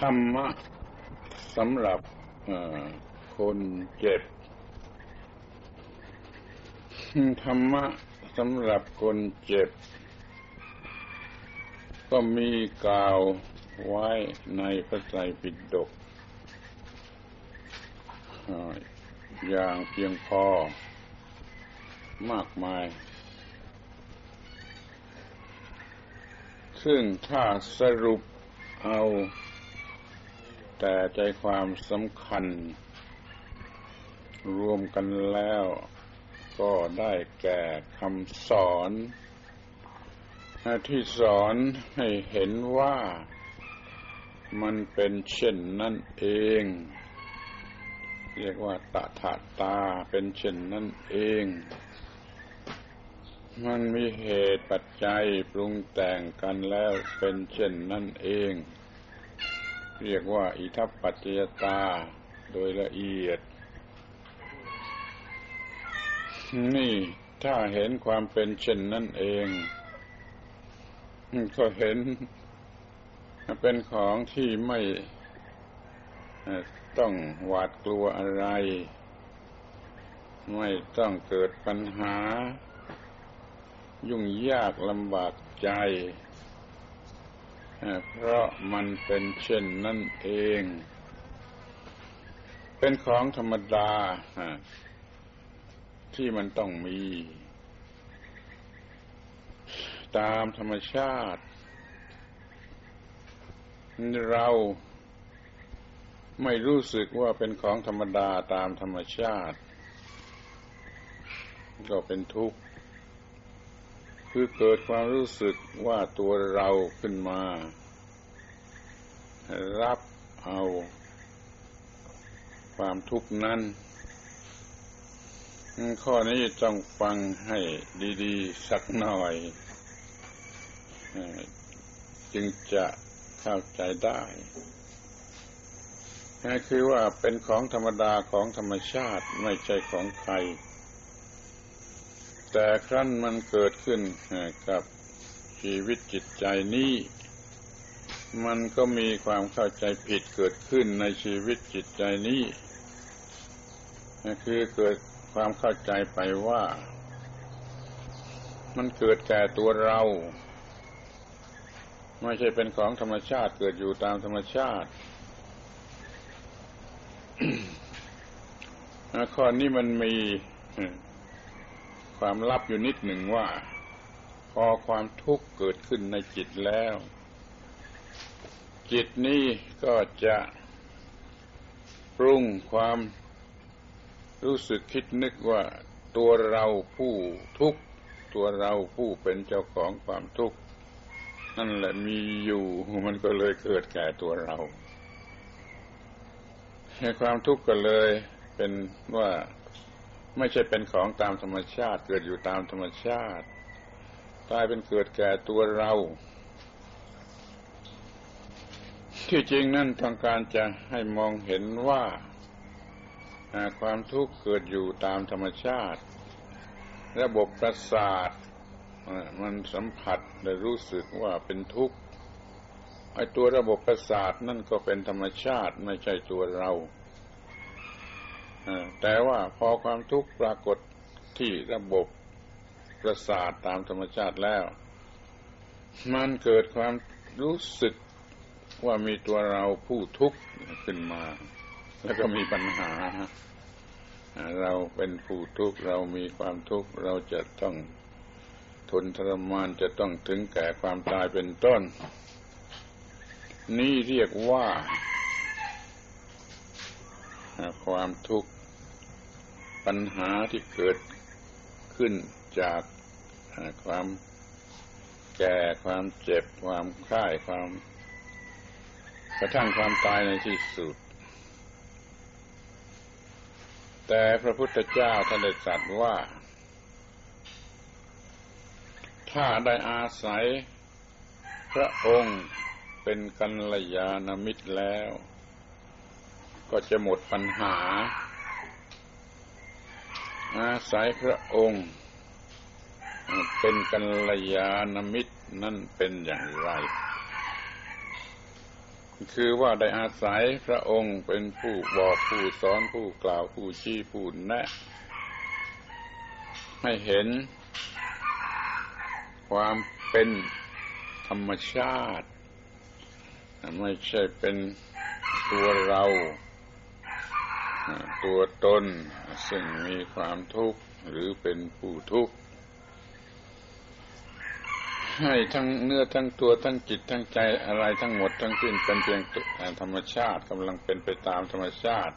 ธรรมะสำหรับคนเจ็บ ธรรมะสำหรับคนเจ็บ ก็มีกล่าวไว้ในพระไตรปิฎกอย่างเพียงพอมากมาย ซึ่งถ้าสรุปเอา แต่ใจความสำคัญ รวมกันแล้วก็ได้แก่คำสอนที่สอนให้เห็นว่ามันเป็นเช่นนั่นเอง เรียกว่าตถาตาเป็นเช่นนั่นเอง มันมีเหตุปัจจัยปรุงแต่งกันแล้วเป็นเช่นนั่นเอง เรียกว่า อิทัปปัจจยตาโดยละเอียด นี่ถ้าเห็นความเป็นเช่นนั่นเอง ก็เห็นเป็นของที่ไม่ต้องหวาดกลัวอะไร ไม่ต้องเกิดปัญหา ยุ่งยากลำบากใจ เพราะมันเป็นเช่นนั่นเอง เป็นของธรรมดาที่มันต้องมี ตามธรรมชาติ เราไม่รู้สึกว่าเป็นของธรรมดาตามธรรมชาติ ก็เป็นทุกข์ คือเกิดความรู้สึกว่าตัวเราขึ้นมา รับเอาความทุกข์นั้น ข้อนี้ต้องฟังให้ดีๆ สักหน่อย จึงจะเข้าใจได้คือว่าเป็นของธรรมดาของธรรมชาติไม่ใช่ของใคร แต่ครั้นมันเกิดขึ้นกับชีวิตจิตใจนี้ มันก็มีความเข้าใจผิดเกิดขึ้นในชีวิตจิตใจนี้คือเกิดความเข้าใจไปว่า มันเกิดแก่ตัวเราไม่ใช่เป็นของธรรมชาติเกิดอยู่ตามธรรมชาติข้อนี้มันมี ความลับอยู่นิดหนึ่งว่า พอความทุกข์เกิดขึ้นในจิตแล้ว จิตนี้ก็จะปรุงความรู้สึกคิดนึกว่าตัวเราผู้ทุกข์ตัวเราผู้เป็นเจ้าของความทุกข์นั่นแหละมีอยู่มันก็เลยเกิดแก่ตัวเราความทุกข์ก็เลยเป็นว่า ไม่ใช่เป็นของตามธรรมชาติ เกิดอยู่ตามธรรมชาติกลายเป็นเกิดแก่ตัวเรา ที่จริงนั่นต้องการจะให้มองเห็นว่าความทุกข์เกิดอยู่ตามธรรมชาติ ระบบประสาทมันสัมผัสและรู้สึกว่าเป็นทุกข์ไอ้ตัวระบบประสาทนั่นก็เป็นธรรมชาติไม่ใช่ตัวเรา แต่ว่าพอความทุกข์ปรากฏที่ระบบประสาทตามธรรมชาติแล้ว มันเกิดความรู้สึกว่ามีตัวเราผู้ทุกข์ขึ้นมา แล้วก็มีปัญหา เราเป็นผู้ทุกข์เรามีความทุกข์เราจะต้องทนทรมานจะต้องถึงแก่ความตายเป็นต้น นี่เรียกว่า ความทุกข์ ปัญหาที่เกิดขึ้นจากความแก่ความเจ็บความค่ายความกระทั่งความตายในที่สุด แต่พระพุทธเจ้าท่านได้ตรัสว่า ถ้าได้อาศัยพระองค์เป็นกัลยาณมิตรแล้ว ก็จะหมดปัญหา อาศัยพระองค์ เป็นกัลยาณมิตรนั่นเป็นอย่างไร คือว่าได้อาศัยพระองค์เป็นผู้บอกผู้สอนผู้กล่าวผู้ชี้ผู้แนะ ให้เห็นความเป็นธรรมชาติ ไม่ใช่เป็นตัวเรา ตัวตนซึ่งมีความทุกข์หรือเป็นผู้ทุกข์ ให้ทั้งเนื้อทั้งตัวทั้งจิตทั้งใจอะไรทั้งหมดทั้งสิ้นเป็นเพียงธรรมชาติกำลังเป็นไปตามธรรมชาติ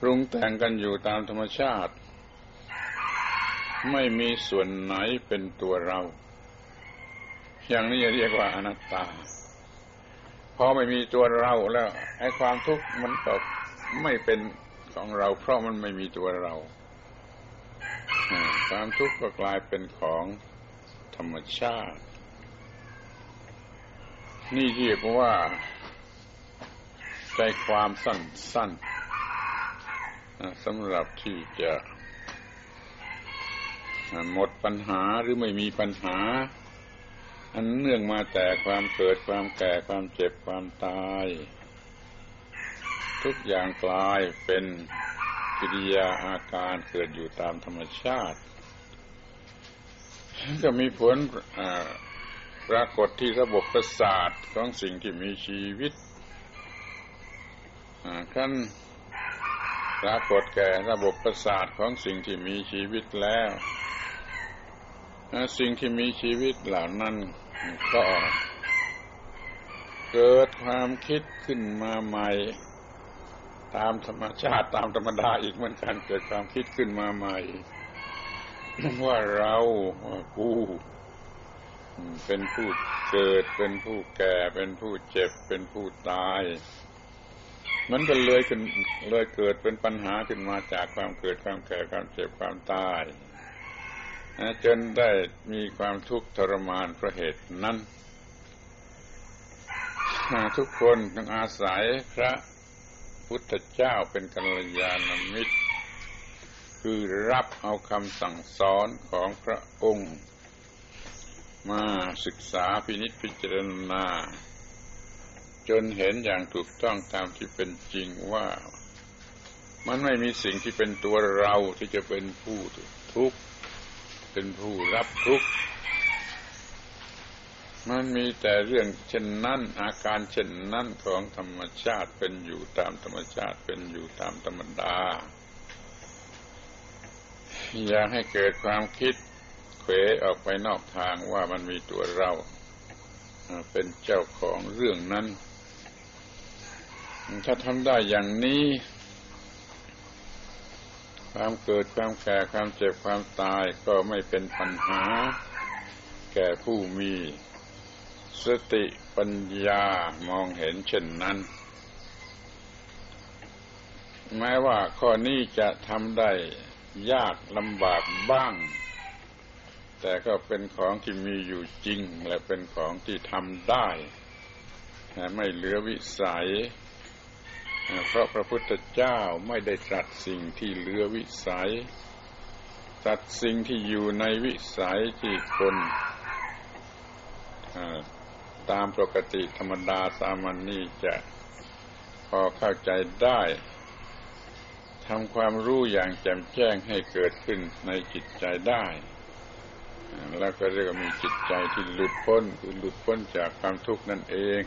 ปรุงแต่งกันอยู่ตามธรรมชาติ ไม่มีส่วนไหนเป็นตัวเรา อย่างนี้เรียกว่าอนัตตาพอไม่มีตัวเราแล้วไอ้ความทุกข์มันก็ ไม่เป็นของเรา เพราะมันไม่มีตัวเราความทุกข์ก็กลายเป็นของธรรมชาติ นี่เรียกว่าใจความสั้นๆสำหรับที่จะหมดปัญหาหรือไม่มีปัญหา อันเนื่องมาแต่ความเกิดความแก่ความเจ็บความตาย ทุกอย่างกลายเป็นกิริยาอาการเกิดอยู่ตามธรรมชาติ ก็มีผลปรากฏที่ระบบประสาทของสิ่งที่มีชีวิตขั้นปรากฏแก่ระบบประสาทของสิ่งที่มีชีวิตแล้วสิ่งที่มีชีวิตเหล่านั้นก็เกิดความคิดขึ้นมาใหม่ ตามธรรมชาติตามธรรมดาอีกเหมือนกันเกิดความคิดขึ้นมาใหม่ ว่าเรากูเป็นผู้เกิดเป็นผู้แก่เป็นผู้เจ็บเป็นผู้ตายมันก็เลยขึ้นเลยเกิดเป็นปัญหาขึ้นมาจากความเกิดความแก่ความเจ็บความตายจนได้มีความทุกข์ทรมานเพราะเหตุนั้นทุกคนต้องอาศัยพระ พุทธเจ้าเป็นกัลยาณมิตร คือรับเอาคำสั่งสอนของพระองค์ มาศึกษาพินิจพิจารณา จนเห็นอย่างถูกต้องตามที่เป็นจริงว่ามันไม่มีสิ่งที่เป็นตัวเราที่จะเป็นผู้ทุกข์เป็นผู้รับทุกข์ มันมีแต่เรื่องเช่นนั้นอาการเช่นนั้นของธรรมชาติเป็นอยู่ตามธรรมชาติเป็นอยู่ตามธรรมดา อย่าให้เกิดความคิดเขวออกไปนอกทางว่ามันมีตัวเรา เป็นเจ้าของเรื่องนั้น ถ้าทำได้อย่างนี้ ความเกิดความแก่ความเจ็บความตายก็ไม่เป็นปัญหา แก่ผู้มี สติปัญญามองเห็นเช่นนั้น แม้ว่าข้อนี้จะทำได้ยากลำบากบ้าง แต่ก็เป็นของที่มีอยู่จริง และเป็นของที่ทำได้ไม่เหลือวิสัย เพราะพระพุทธเจ้าไม่ได้ตรัสสิ่งที่เหลือวิสัยตรัสสิ่งที่อยู่ในวิสัยที่คน ตามปกติธรรมดาสามัญนนี่จะพอเข้าใจได้ทำความรู้อย่างแจ่มแจ้งให้เกิดขึ้นในจิตใจได้ แล้วก็เรียกว่ามีจิตใจที่หลุดพ้นคือหลุดพ้นจากความทุกข์นั่นเอง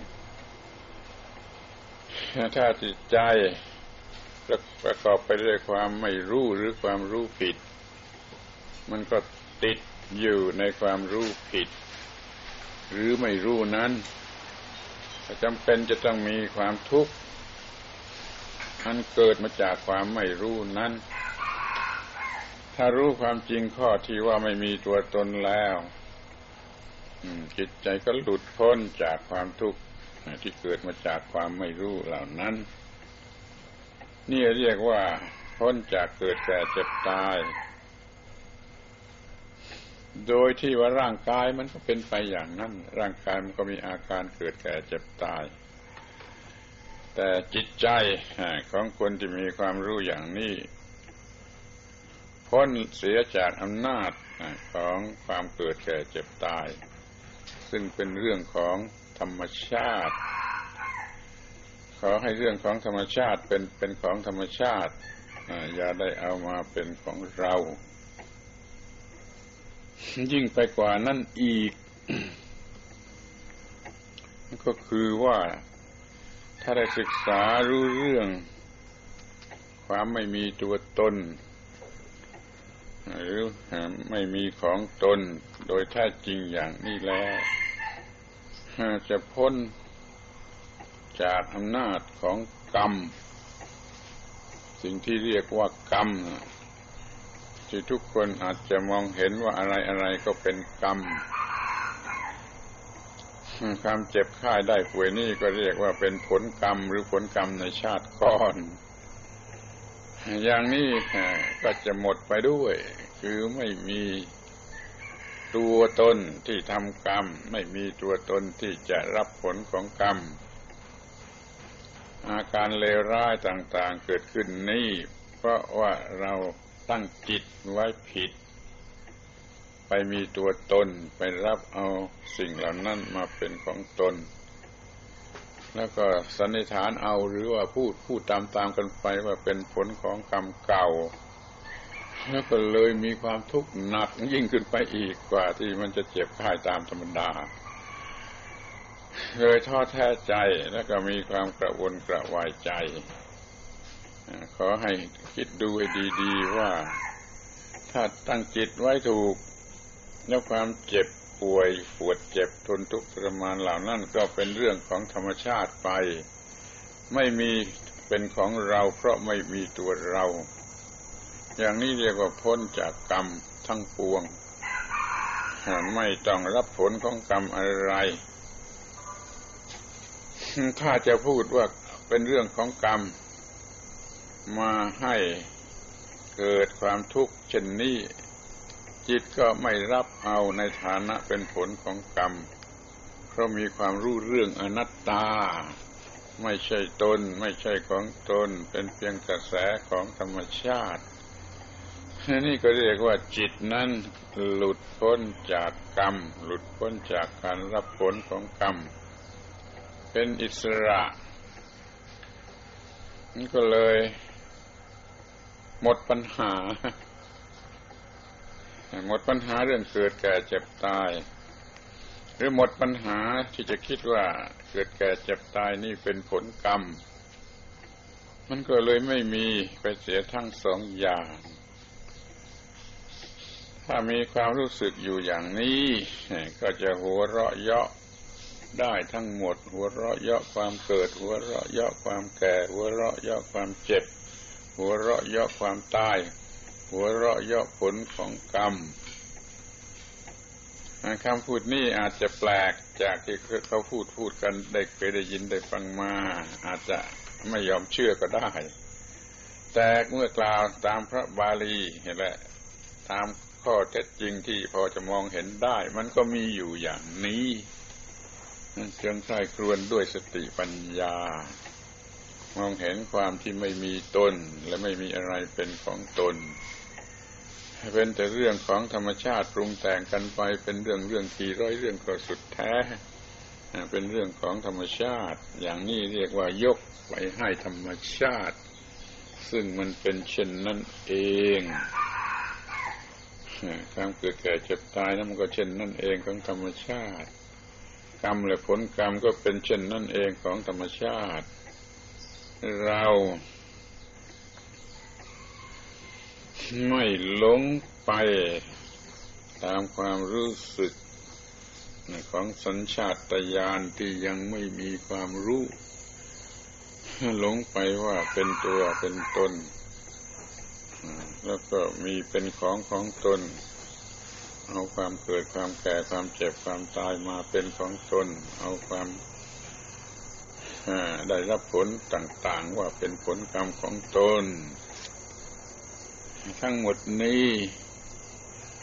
ถ้าจิตใจประกอบไปด้วยความไม่รู้หรือความรู้ผิด มันก็ติดอยู่ในความรู้ผิด หรือไม่รู้นั้นจำเป็นจะต้องมีความทุกข์มันเกิดมาจากความไม่รู้นั้น ถ้ารู้ความจริงข้อที่ว่าไม่มีตัวตนแล้วจิตใจก็หลุดพ้นจากความทุกข์ที่เกิดมาจากความไม่รู้เหล่านั้น นี่เรียกว่าพ้นจากเกิดแก่เจ็บตาย โดยที่ว่าร่างกายมันก็เป็นไปอย่างนั้น ร่างกายมันก็มีอาการเกิดแก่เจ็บตาย แต่จิตใจของคนที่มีความรู้อย่างนี้พ้นเสียจากอำนาจของความเกิดแก่เจ็บตาย ซึ่งเป็นเรื่องของธรรมชาติ ขอให้เรื่องของธรรมชาติเป็นเป็นของธรรมชาติอย่าได้เอามาเป็นของเรา ยิ่งไปกว่านั่นอีก ก็คือว่าถ้าได้ศึกษารู้เรื่อง ความไม่มีตัวตน หรือไม่มีของตน โดยแท้จริงอย่างนี้แล้วจะพ้นจากอำนาจของกรรม สิ่งที่เรียกว่ากรรม ที่ทุกคนอาจจะมองเห็นว่าอะไรอะไรก็เป็นกรรมความเจ็บไข้ได้ป่วยนี่ก็เรียกว่าเป็นผลกรรมหรือผลกรรมในชาติก่อน อย่างนี้ก็จะหมดไปด้วย คือไม่มีตัวตนที่ทำกรรม ไม่มีตัวตนที่จะรับผลของกรรม อาการเลวร้ายต่าง ๆ เกิดขึ้นนี่ เพราะว่าเรา ตั้งจิตไว้ผิด ไปมีตัวตนไปรับเอาสิ่งเหล่านั้นมาเป็นของตน แล้วก็สันนิษฐานเอาหรือว่าพูดพูดตามๆกันไปว่าเป็นผลของกรรมเก่า แล้วก็เลยมีความทุกข์หนักยิ่งขึ้นไปอีกกว่าที่มันจะเจ็บไข้ตามธรรมดาเลยท้อแท้ใจแล้วก็มีความกระวนกระวายใจ ขอให้คิดดูให้ดีๆว่า ถ้าตั้งจิตไว้ถูก แล้วความเจ็บป่วยปวดเจ็บทนทุกข์ทรมานเหล่านั้นก็เป็นเรื่องของธรรมชาติไป ไม่มีเป็นของเราเพราะไม่มีตัวเรา อย่างนี้เรียกว่าพ้นจากกรรมทั้งปวง ไม่ต้องรับผลของกรรมอะไร ถ้าจะพูดว่าเป็นเรื่องของกรรม มาให้เกิดความทุกข์เช่นนี้ จิตก็ไม่รับเอาในฐานะเป็นผลของกรรม เพราะมีความรู้เรื่องอนัตตา ไม่ใช่ตน ไม่ใช่ของตน เป็นเพียงกระแสของธรรมชาตินี่ก็เรียกว่าจิตนั้นหลุดพ้นจากกรรม หลุดพ้นจากการรับผลของกรรม เป็นอิสระนี่ก็เลย หมดปัญหา หมดปัญหาเรื่องเกิดแก่เจ็บตาย หรือหมดปัญหาที่จะคิดว่าเกิดแก่เจ็บตายนี่เป็นผลกรรม มันก็เลยไม่มีไปเสียทั้งสองอย่าง ถ้ามีความรู้สึกอยู่อย่างนี้ ก็จะหัวเราะเยาะได้ทั้งหมด หัวเราะเยาะความเกิด หัวเราะเยาะความแก่ หัวเราะเยาะความเจ็บ หัวเราะเยาะความตาย หัวเราะเยาะผลของกรรมคำพูดนี้อาจจะแปลกจากที่เขาพูดพูดกันเด็กไปได้ยินได้ฟังมา อาจจะไม่ยอมเชื่อก็ได้ แต่เมื่อกล่าวตามพระบาลีเห็นแหละตามข้อเท็จจริงที่พอจะมองเห็นได้ มันก็มีอยู่อย่างนี้เชิงใคร่ครวนด้วยสติปัญญา มองเห็นความที่ไม่มีตนและไม่มีอะไรเป็นของตนเป็นแต่เรื่องของธรรมชาติปรุงแต่งกันไปเป็นเรื่องเรื่องกี่ร้อยเรื่องก็สุดแท้ เป็นเรื่องของธรรมชาติ อย่างนี้เรียกว่ายกไปให้ธรรมชาติ ซึ่งมันเป็นเช่นนั้นเองความเกิดแก่เจ็บตายนั้นมันก็เช่นนั่นเองของธรรมชาติ กรรมและผลกรรมก็เป็นเช่นนั่นเองของธรรมชาติ เราไม่หลงไปตามความรู้สึกของสัญชาตญาณที่ยังไม่มีความรู้ หลงไปว่าเป็นตัวเป็นตน แล้วก็มีเป็นของของตน เอาความเกิดความแก่ความเจ็บความตายมาเป็นของตน เอาความ ได้รับผลต่างๆว่าเป็นผลกรรมของตน ทั้งหมดนี้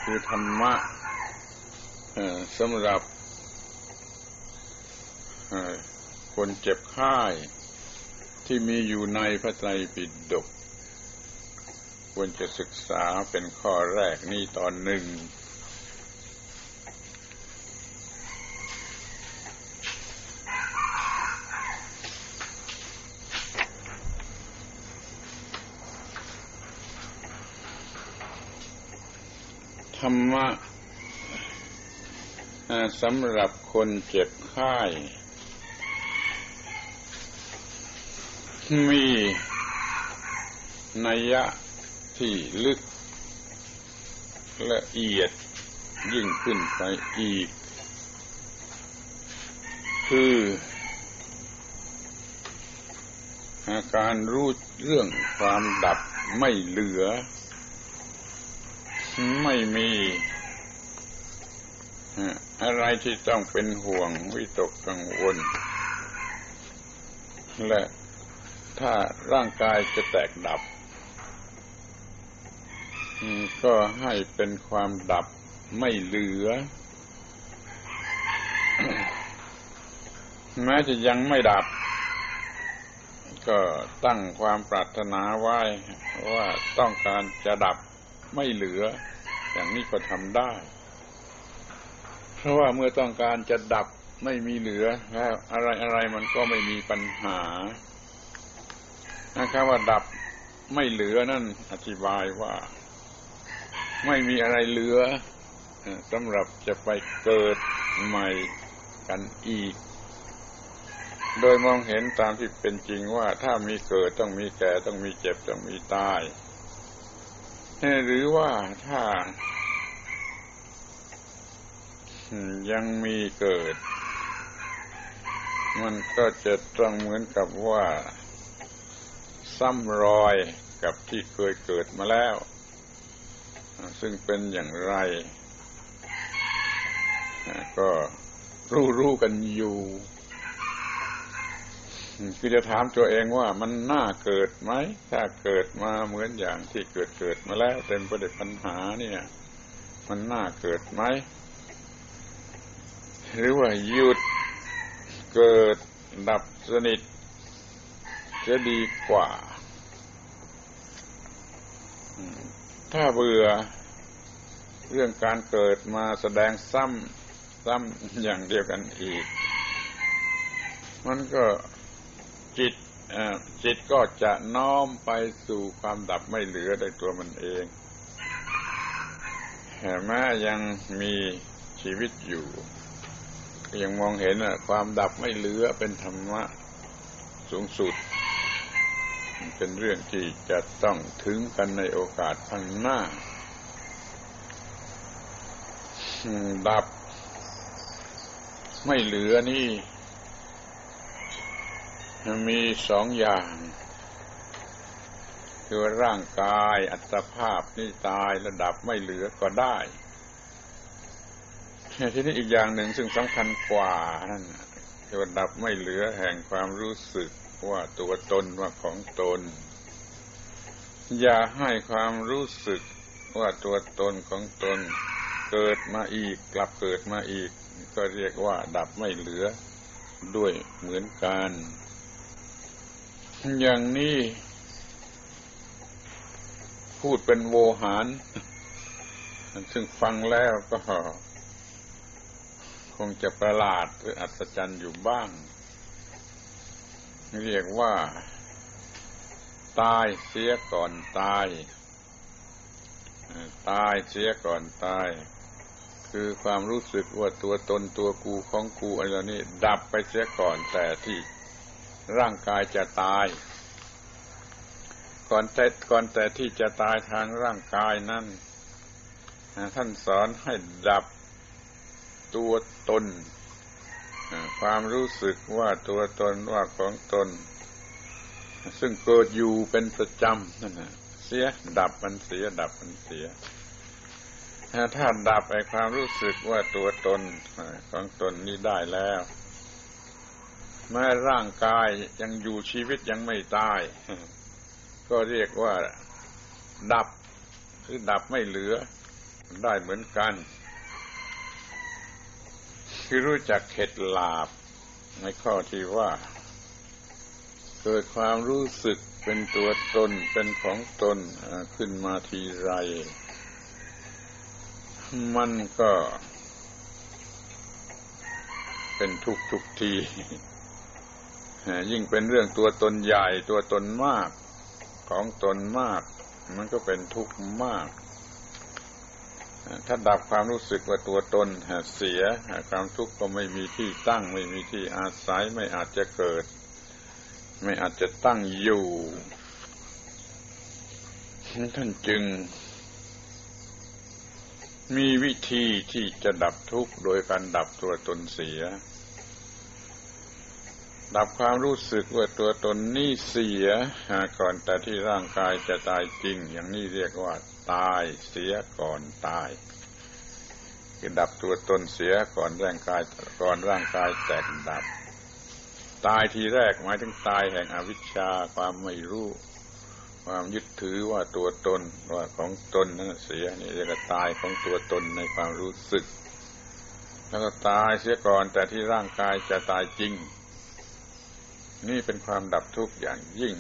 คือธรรมะสำหรับคนเจ็บไข้ที่มีอยู่ในพระไตรปิฎกควรจะศึกษาเป็นข้อแรกนี่ตอนหนึ่ง รรมะสำหรับคนเจ็บไข้มีนัยยะที่ลึกละเอียดยิ่งขึ้นไปอีก คืออาการรู้เรื่องความดับไม่เหลือ ไม่มีอะไรที่ต้องเป็นห่วงวิตกกังวล และถ้าร่างกายจะแตกดับ ก็ให้เป็นความดับไม่เหลือ แม้จะยังไม่ดับ ก็ตั้งความปรารถนาไว้ว่าต้องการจะดับ ไม่เหลือ อย่างนี้ก็ทำได้ เพราะว่าเมื่อต้องการจะดับไม่มีเหลือแล้วอะไรอะไรมันก็ไม่มีปัญหานะครับว่าดับไม่เหลือนั่นอธิบายว่า ไม่มีอะไรเหลือสำหรับจะไปเกิดใหม่กันอีก โดยมองเห็นตามที่เป็นจริงว่าถ้ามีเกิดต้องมีแก่ต้องมีเจ็บต้องมีตาย หรือว่าถ้ายังมีเกิด มันก็จะต้องเหมือนกับว่าซ้ำรอยกับที่เคยเกิดมาแล้ว ซึ่งเป็นอย่างไร ก็รู้รู้กันอยู่ คือจะถามตัวเองว่ามันน่าเกิดไหม ถ้าเกิดมาเหมือนอย่างที่เกิดเกิดมาแล้วเต็มไปด้วยปัญหาเนี่ย มันน่าเกิดไหม หรือว่าหยุดเกิดดับสนิทจะดีกว่า ถ้าเบื่อ เรื่องการเกิดมาแสดงซ้ำซ้ำอย่างเดียวกันอีก มันก็ จิตจิตก็จะน้อมไปสู่ความดับไม่เหลือโดยตัวมันเองแต่แม้ยังมีชีวิตอยู่ ยังมองเห็นความดับไม่เหลือเป็นธรรมะสูงสุด เป็นเรื่องที่จะต้องถึงกันในโอกาสพันหน้า ดับไม่เหลือนี่ มีสองอย่าง คือร่างกายอัตภาพนี่ตายระดับไม่เหลือก็ได้ทีนี้อีกอย่างหนึ่งซึ่งสำคัญกว่านั่นคือดับไม่เหลือแห่งความรู้สึกว่าตัวตนว่าของตน อย่าให้ความรู้สึกว่าตัวตนของตนเกิดมาอีกกลับเกิดมาอีก ก็เรียกว่าดับไม่เหลือด้วยเหมือนกัน อย่างนี้พูดเป็นโวหาร ซึ่งฟังแล้วก็คงจะประหลาดหรืออัศจรรย์อยู่บ้าง เรียกว่า ตายเสียก่อนตาย ตายเสียก่อนตาย คือความรู้สึกว่าตัวตนตัวกูของกูอะไรนี้ดับไปเสียก่อนแต่ที่ ร่างกายจะตาย ก่อนแต่ก่อนแต่ที่จะตายทางร่างกายนั้นท่านสอนให้ดับตัวตน ความรู้สึกว่าตัวตนว่าของตน ซึ่งเกิดอยู่เป็นประจำนั่นนะเสียดับมันเสียดับมันเสียถ้าดับไอ้ความรู้สึกว่าตัวตนของตนนี้ได้แล้ว แม้ร่างกายยังอยู่ชีวิตยังไม่ตาย ก็เรียกว่าดับคือดับไม่เหลือได้เหมือนกัน คือรู้จักเข็ดหลาบ ในข้อที่ว่า เกิดความรู้สึกเป็นตัวตนเป็นของตนขึ้นมาทีไร มันก็เป็นทุกทุกที ยิ่งเป็นเรื่องตัวตนใหญ่ตัวตนมากของตนมาก มันก็เป็นทุกข์มาก ถ้าดับความรู้สึกว่าตัวตนเสียความทุกข์ก็ไม่มีที่ตั้ง ไม่มีที่อาศัยไม่อาจจะเกิด ไม่อาจจะตั้งอยู่ท่านจึง มีวิธีที่จะดับทุกข์โดยการดับตัวตนเสีย ดับความรู้สึกว่าตัวตนนี่เสียก่อนแต่ที่ร่างกายจะตายจริง อย่างนี้เรียกว่าตายเสียก่อนตายคือดับตัวตนเสียก่อนร่างกายก่อนร่างกายแตกดับ ตายทีแรกหมายถึงตายแห่งอวิชชาความไม่รู้ ความยึดถือว่าตัวตนว่าของตนนั้นเสียนี่เรียกว่าตายของตัวตนในความรู้สึก แล้วก็ตายเสียก่อนแต่ที่ร่างกายจะตายจริง นี่เป็นความดับทุกข์อย่างยิ่ง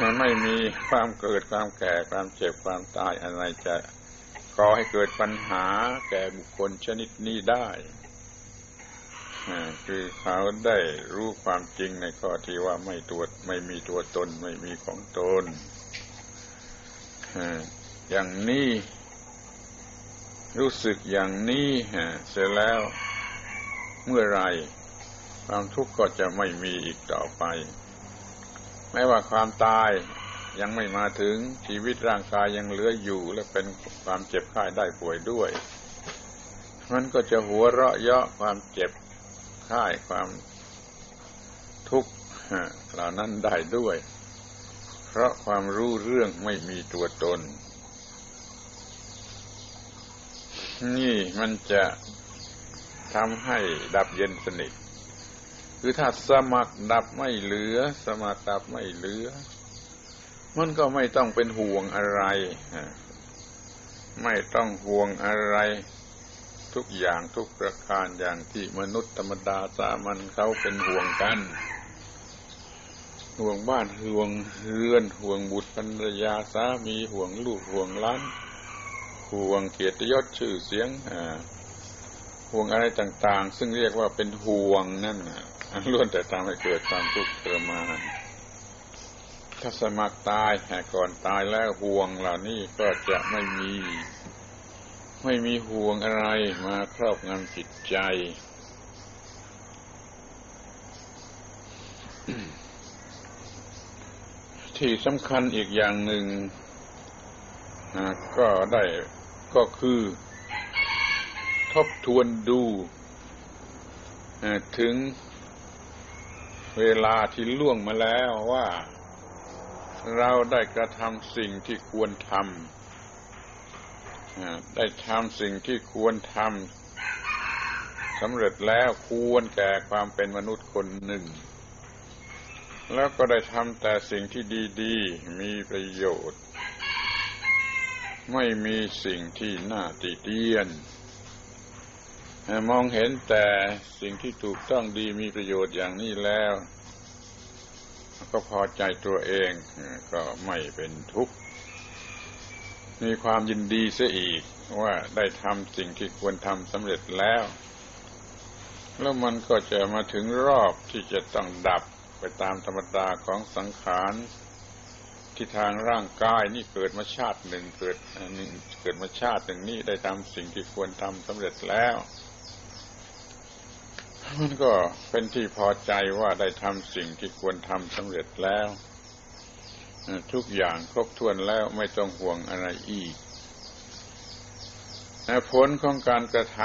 มันไม่มีความเกิดความแก่ความเจ็บความตายอะไรจะก่อให้เกิดปัญหาแก่บุคคลชนิดนี้ได้คือเขาได้รู้ความจริงในข้อที่ว่าไม่ตัวไม่มีตัวตนไม่มีของตนอย่างนี้รู้สึกอย่างนี้เสร็จแล้วเมื่อไร ความทุกข์ก็จะไม่มีอีกต่อไป ไม่ว่าความตายยังไม่มาถึงชีวิตร่างกายยังเหลืออยู่และเป็นความเจ็บไข้ได้ป่วยด้วย มันก็จะหัวเราะเยาะความเจ็บไข้ความทุกข์เหล่านั้นได้ด้วย เพราะความรู้เรื่องไม่มีตัวตน นี่มันจะทำให้ดับเย็นสนิท คือถ้าสมัครดับไม่เหลือ สมัครดับไม่เหลือ มันก็ไม่ต้องเป็นห่วงอะไรไม่ต้องห่วงอะไร ทุกอย่างทุกประการอย่างที่มนุษย์ธรรมดาสามัญเขาเป็นห่วงกัน ห่วงบ้านห่วงเรือนห่วงบุตรภรรยาสามีห่วงลูกห่วงล้านห่วงเกียรติยศชื่อเสียงห่วงอะไรต่าง ๆ ซึ่งเรียกว่าเป็นห่วงนั่น ล้วนแต่ทำให้เกิดความทุกข์ทรมานถ้าสมัครตายแห่ก่อนตายแล้วห่วงเหล่านี้ก็จะไม่มี ไม่มีห่วงอะไรมาครอบงำจิตใจ ที่สำคัญอีกอย่างหนึ่งก็ได้ก็คือ ทบทวนดูถึง เวลาที่ล่วงมาแล้วว่า เราได้กระทำสิ่งที่ควรทำได้ทำสิ่งที่ควรทำสำเร็จแล้วควรแก่ความเป็นมนุษย์คนหนึ่ง แล้วก็ได้ทำแต่สิ่งที่ดีๆ มีประโยชน์ ไม่มีสิ่งที่น่าติเตียน มองเห็นแต่สิ่งที่ถูกต้องดีมีประโยชน์อย่างนี้แล้ว ก็พอใจตัวเองก็ไม่เป็นทุกข์ มีความยินดีเสียอีกว่าได้ทำสิ่งที่ควรทำสำเร็จแล้ว แล้วมันก็จะมาถึงรอบที่จะต้องดับไปตามธรรมดาของสังขารที่ทางร่างกายนี่เกิดมาชาติหนึ่งเกิดเกิดมาชาติหนึ่งนี่ได้ทำสิ่งที่ควรทำสำเร็จแล้ว มันก็เป็นที่พอใจว่าได้ทำสิ่งที่ควรทำสำเร็จแล้ว ทุกอย่างครบถ้วนแล้วไม่ต้องห่วงอะไรอีกผลของการกระท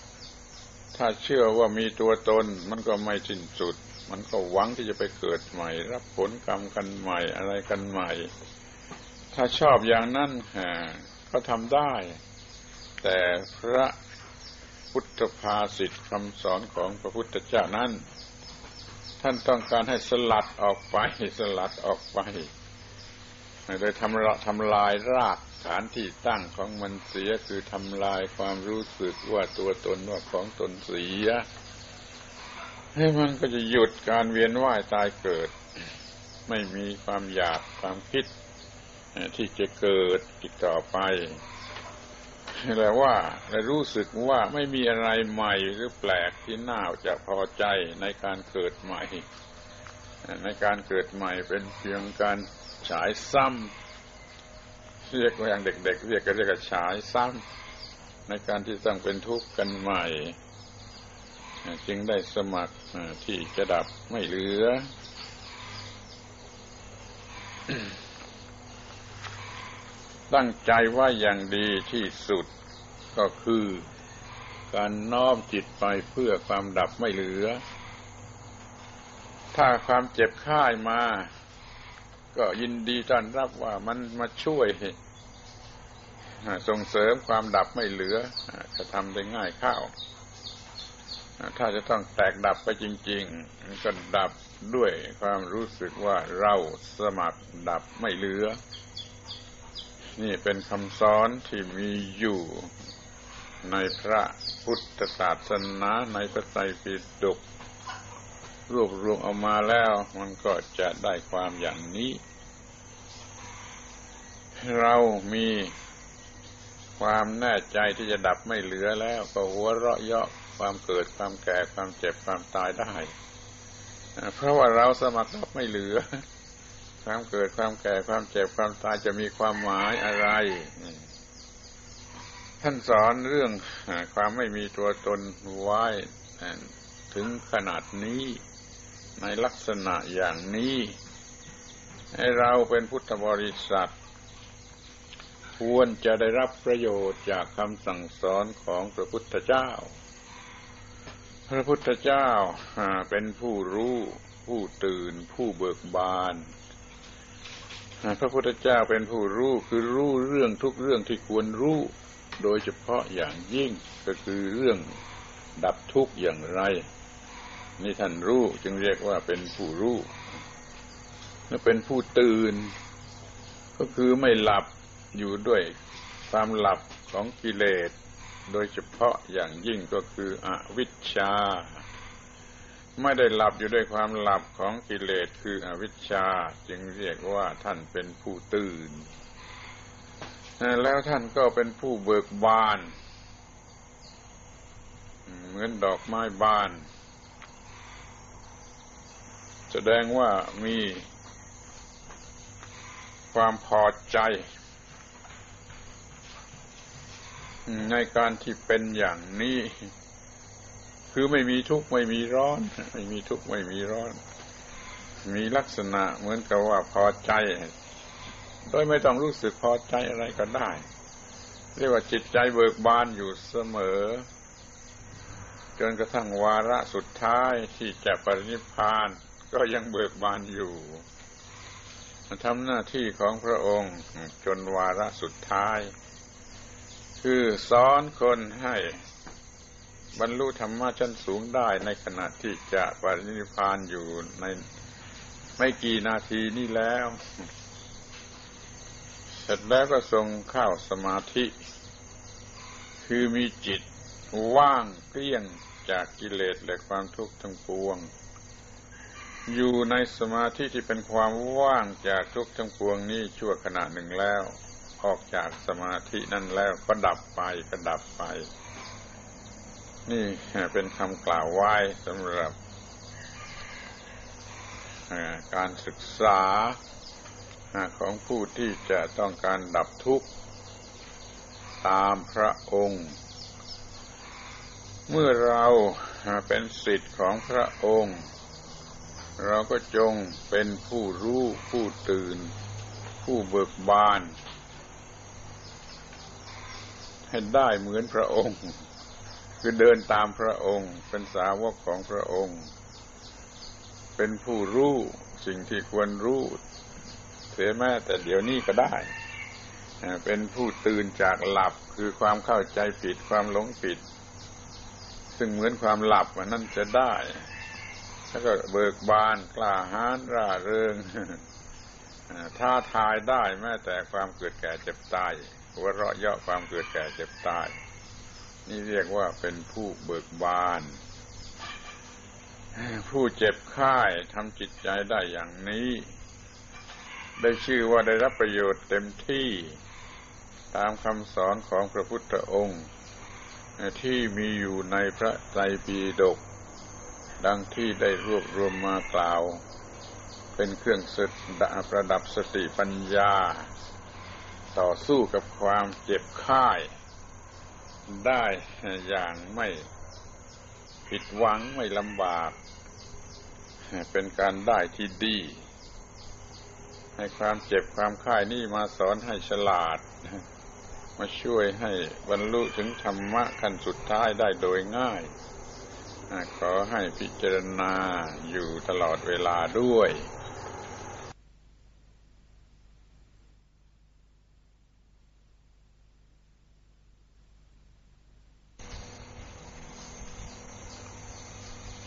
ำถ้าเชื่อว่ามีตัวตน มันก็ไม่สิ้นสุด มันก็หวังที่จะไปเกิดใหม่ รับผลกรรมกันใหม่อะไรกันใหม่ ถ้าชอบอย่างนั้นก็ทำได้ แต่พระ พุทธภาษิตคำสอนของพระพุทธเจ้านั้น ท่านต้องการให้สลัดออกไปสลัดออกไปโดยทำละทำลายรากฐานที่ตั้งของมันเสียคือทำลายความรู้สึกว่าตัวตนว่าของตนเสีย ให้มันก็จะหยุดการเวียนว่ายตายเกิด ไม่มีความอยากความคิดที่จะเกิดอีกต่อไป แต่ว่าได้รู้สึกว่าไม่มีอะไรใหม่หรือแปลกที่น่าจะพอใจในการเกิดใหม่ ในการเกิดใหม่เป็นเพียงการฉายซ้ำเรียกอย่างเด็กๆเรียกก็เรียกฉายซ้ำในการที่ต้องเป็นทุกข์กันใหม่ จึงได้สมัครที่จะดับไม่เหลือ ตั้งใจว่าอย่างดีที่สุดก็คือการน้อมจิตไปเพื่อความดับไม่เหลือ ถ้าความเจ็บค่ายมา ก็ยินดีต้อนรับว่ามันมาช่วยส่งเสริมความดับไม่เหลือจะทำได้ง่ายข้าว ถ้าจะต้องแตกดับไปจริง ๆ ก็ดับด้วยความรู้สึกว่าเราสมัครดับไม่เหลือ นี่เป็นคำสอนที่มีอยู่ในพระพุทธศาสนาในพระไตรปิฎกรวบรวมเอามาแล้วมันก็จะได้ความอย่างนี้ เรามีความแน่ใจที่จะดับไม่เหลือแล้ว ก็หัวเราะเยาะความเกิดความแก่ความเจ็บความตายได้ เพราะว่าเราสมัครดับไม่เหลือ ความเกิดความแก่ความเจ็บความตายจะมีความหมายอะไร ท่านสอนเรื่องความไม่มีตัวตนไว้ถึงขนาดนี้ ในลักษณะอย่างนี้ ให้เราเป็นพุทธบริษัทควรจะได้รับประโยชน์จากคำสั่งสอนของพระพุทธเจ้า พระพุทธเจ้าเป็นผู้รู้ ผู้ตื่น ผู้เบิกบาน พระพุทธเจ้าเป็นผู้รู้คือรู้เรื่องทุกเรื่องที่ควรรู้ โดยเฉพาะอย่างยิ่งก็คือเรื่องดับทุกข์อย่างไร นี่ท่านรู้จึงเรียกว่าเป็นผู้รู้และเป็นผู้ตื่น ก็คือไม่หลับอยู่ด้วยความหลับของกิเลส โดยเฉพาะอย่างยิ่งก็คืออวิชชา ไม่ได้หลับอยู่ด้วยความหลับของกิเลสคืออวิชชาจึงเรียกว่าท่านเป็นผู้ตื่น แล้วท่านก็เป็นผู้เบิกบาน เหมือนดอกไม้บาน แสดงว่ามีความพอใจ ในการที่เป็นอย่างนี้ คือไม่มีทุกข์ไม่มีร้อน ไม่มีทุกข์ไม่มีร้อน มีลักษณะเหมือนกับว่าพอใจ โดยไม่ต้องรู้สึกพอใจอะไรก็ได้ เรียกว่าจิตใจเบิกบานอยู่เสมอ จนกระทั่งวาระสุดท้ายที่จะปรินิพานก็ยังเบิกบานอยู่ทำหน้าที่ของพระองค์จนวาระสุดท้าย คือสอนคนให้ บรรลุธรรมะชั้นสูงได้ในขณะที่จะปรินิพานอยู่ในไม่กี่นาทีนี้แล้ว เสร็จแล้วก็ทรงเข้าสมาธิ คือมีจิตว่างเกลี้ยงจากกิเลสและความทุกข์ทั้งปวง อยู่ในสมาธิที่เป็นความว่างจากทุกข์ทั้งปวงนี้ชั่วขณะหนึ่งแล้ว ออกจากสมาธินั่นแล้วก็ดับไปก็ดับไป นี่เป็นคำกล่าวไว้สำหรับการศึกษาของผู้ที่จะต้องการดับทุกข์ตามพระองค์ เมื่อเราเป็นสิทธิ์ของพระองค์ เราก็จงเป็นผู้รู้ผู้ตื่น ผู้เบิกบาน ให้ได้เหมือนพระองค์ คือเดินตามพระองค์ เป็นสาวกของพระองค์ เป็นผู้รู้สิ่งที่ควรรู้เสียแม้แต่เดี๋ยวนี้ก็ได้ เป็นผู้ตื่นจากหลับคือความเข้าใจผิดความหลงผิด ซึ่งเหมือนความหลับนนั่นจะได้ แล้วก็เบิกบานกล้าหาญร่าเริงท้าทายได้แม้แต่ความเกิดแก่เจ็บตายหัวเราะเยาะความเกิดแก่เจ็บตาย นี่เรียกว่าเป็นผู้เบิกบาน ผู้เจ็บไข้ทำจิตใจได้อย่างนี้ ได้ชื่อว่าได้รับประโยชน์เต็มที่ตามคำสอนของพระพุทธองค์ ที่มีอยู่ในพระไตรปิฎกดังที่ได้รวบรวมมากล่าว เป็นเครื่องสดประดับสติปัญญา ต่อสู้กับความเจ็บค่าย ได้อย่างไม่ผิดหวังไม่ลำบาก เป็นการได้ที่ดี ให้ความเจ็บความค่ายนี่มาสอนให้ฉลาด มาช่วยให้บรรลุถึงธรรมะขั้นสุดท้ายได้โดยง่าย ขอให้พิจารณาอยู่ตลอดเวลาด้วย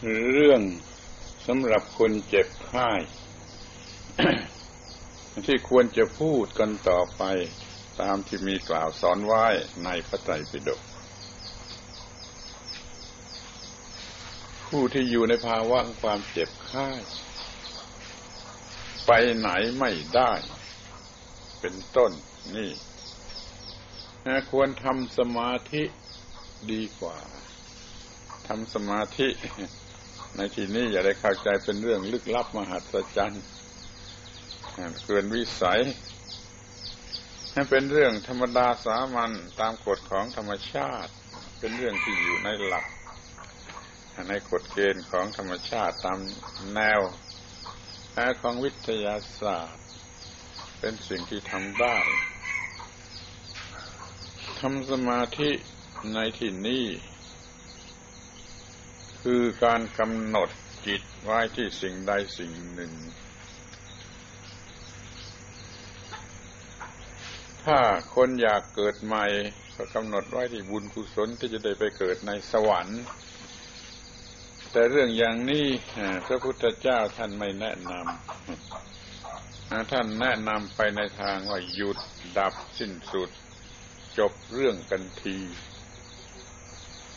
เรื่องสำหรับคนเจ็บไข้ที่ควรจะพูดกันต่อไปตามที่มีกล่าวสอนไว้ในพระไตรปิฎกผู้ที่อยู่ในภาวะความเจ็บไข้ไปไหนไม่ได้ เป็นต้นนี่ควรทำสมาธิดีกว่าทำสมาธิ ในที่นี้อย่าได้เข้าใจเป็นเรื่องลึกลับมหัศจรรย์เกินวิสัย ให้เป็นเรื่องธรรมดาสามัญตามกฎของธรรมชาติ เป็นเรื่องที่อยู่ในหลัก ในกฎเกณฑ์ของธรรมชาติตามแนวแของวิทยาศาสตร์ เป็นสิ่งที่ทำได้ทำสมาธิในที่นี้ คือการกำหนดจิตไว้ที่สิ่งใดสิ่งหนึ่ง ถ้าคนอยากเกิดใหม่ ก็กำหนดไว้ที่บุญกุศลที่จะได้ไปเกิดในสวรรค์ แต่เรื่องอย่างนี้พระพุทธเจ้าท่านไม่แนะนำท่านแนะนำไปในทางว่าหยุดดับสิ้นสุด จบเรื่องกันที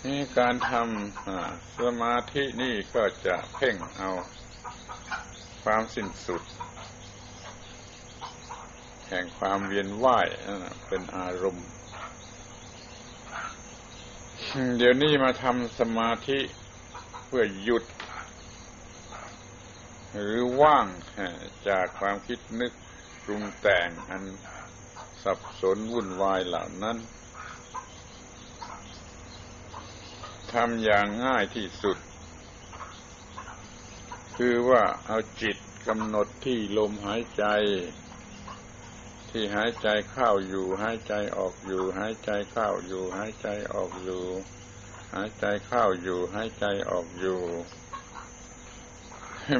นี่การทำสมาธินี่ก็จะเพ่งเอาความสิ้นสุด แห่งความเวียนว่ายเป็นอารมณ์ เดี๋ยวนี้มาทำสมาธิเพื่อหยุด หรือว่างจากความคิดนึกปรุงแต่งอันสับสนวุ่นวายเหล่านั้น ทำอย่างง่ายที่สุด คือว่าเอาจิตกำหนดที่ลมหายใจ ที่หายใจเข้าอยู่ หายใจออกอยู่ หายใจเข้าอยู่ หายใจออกอยู่ หายใจเข้าอยู่ หายใจออกอยู่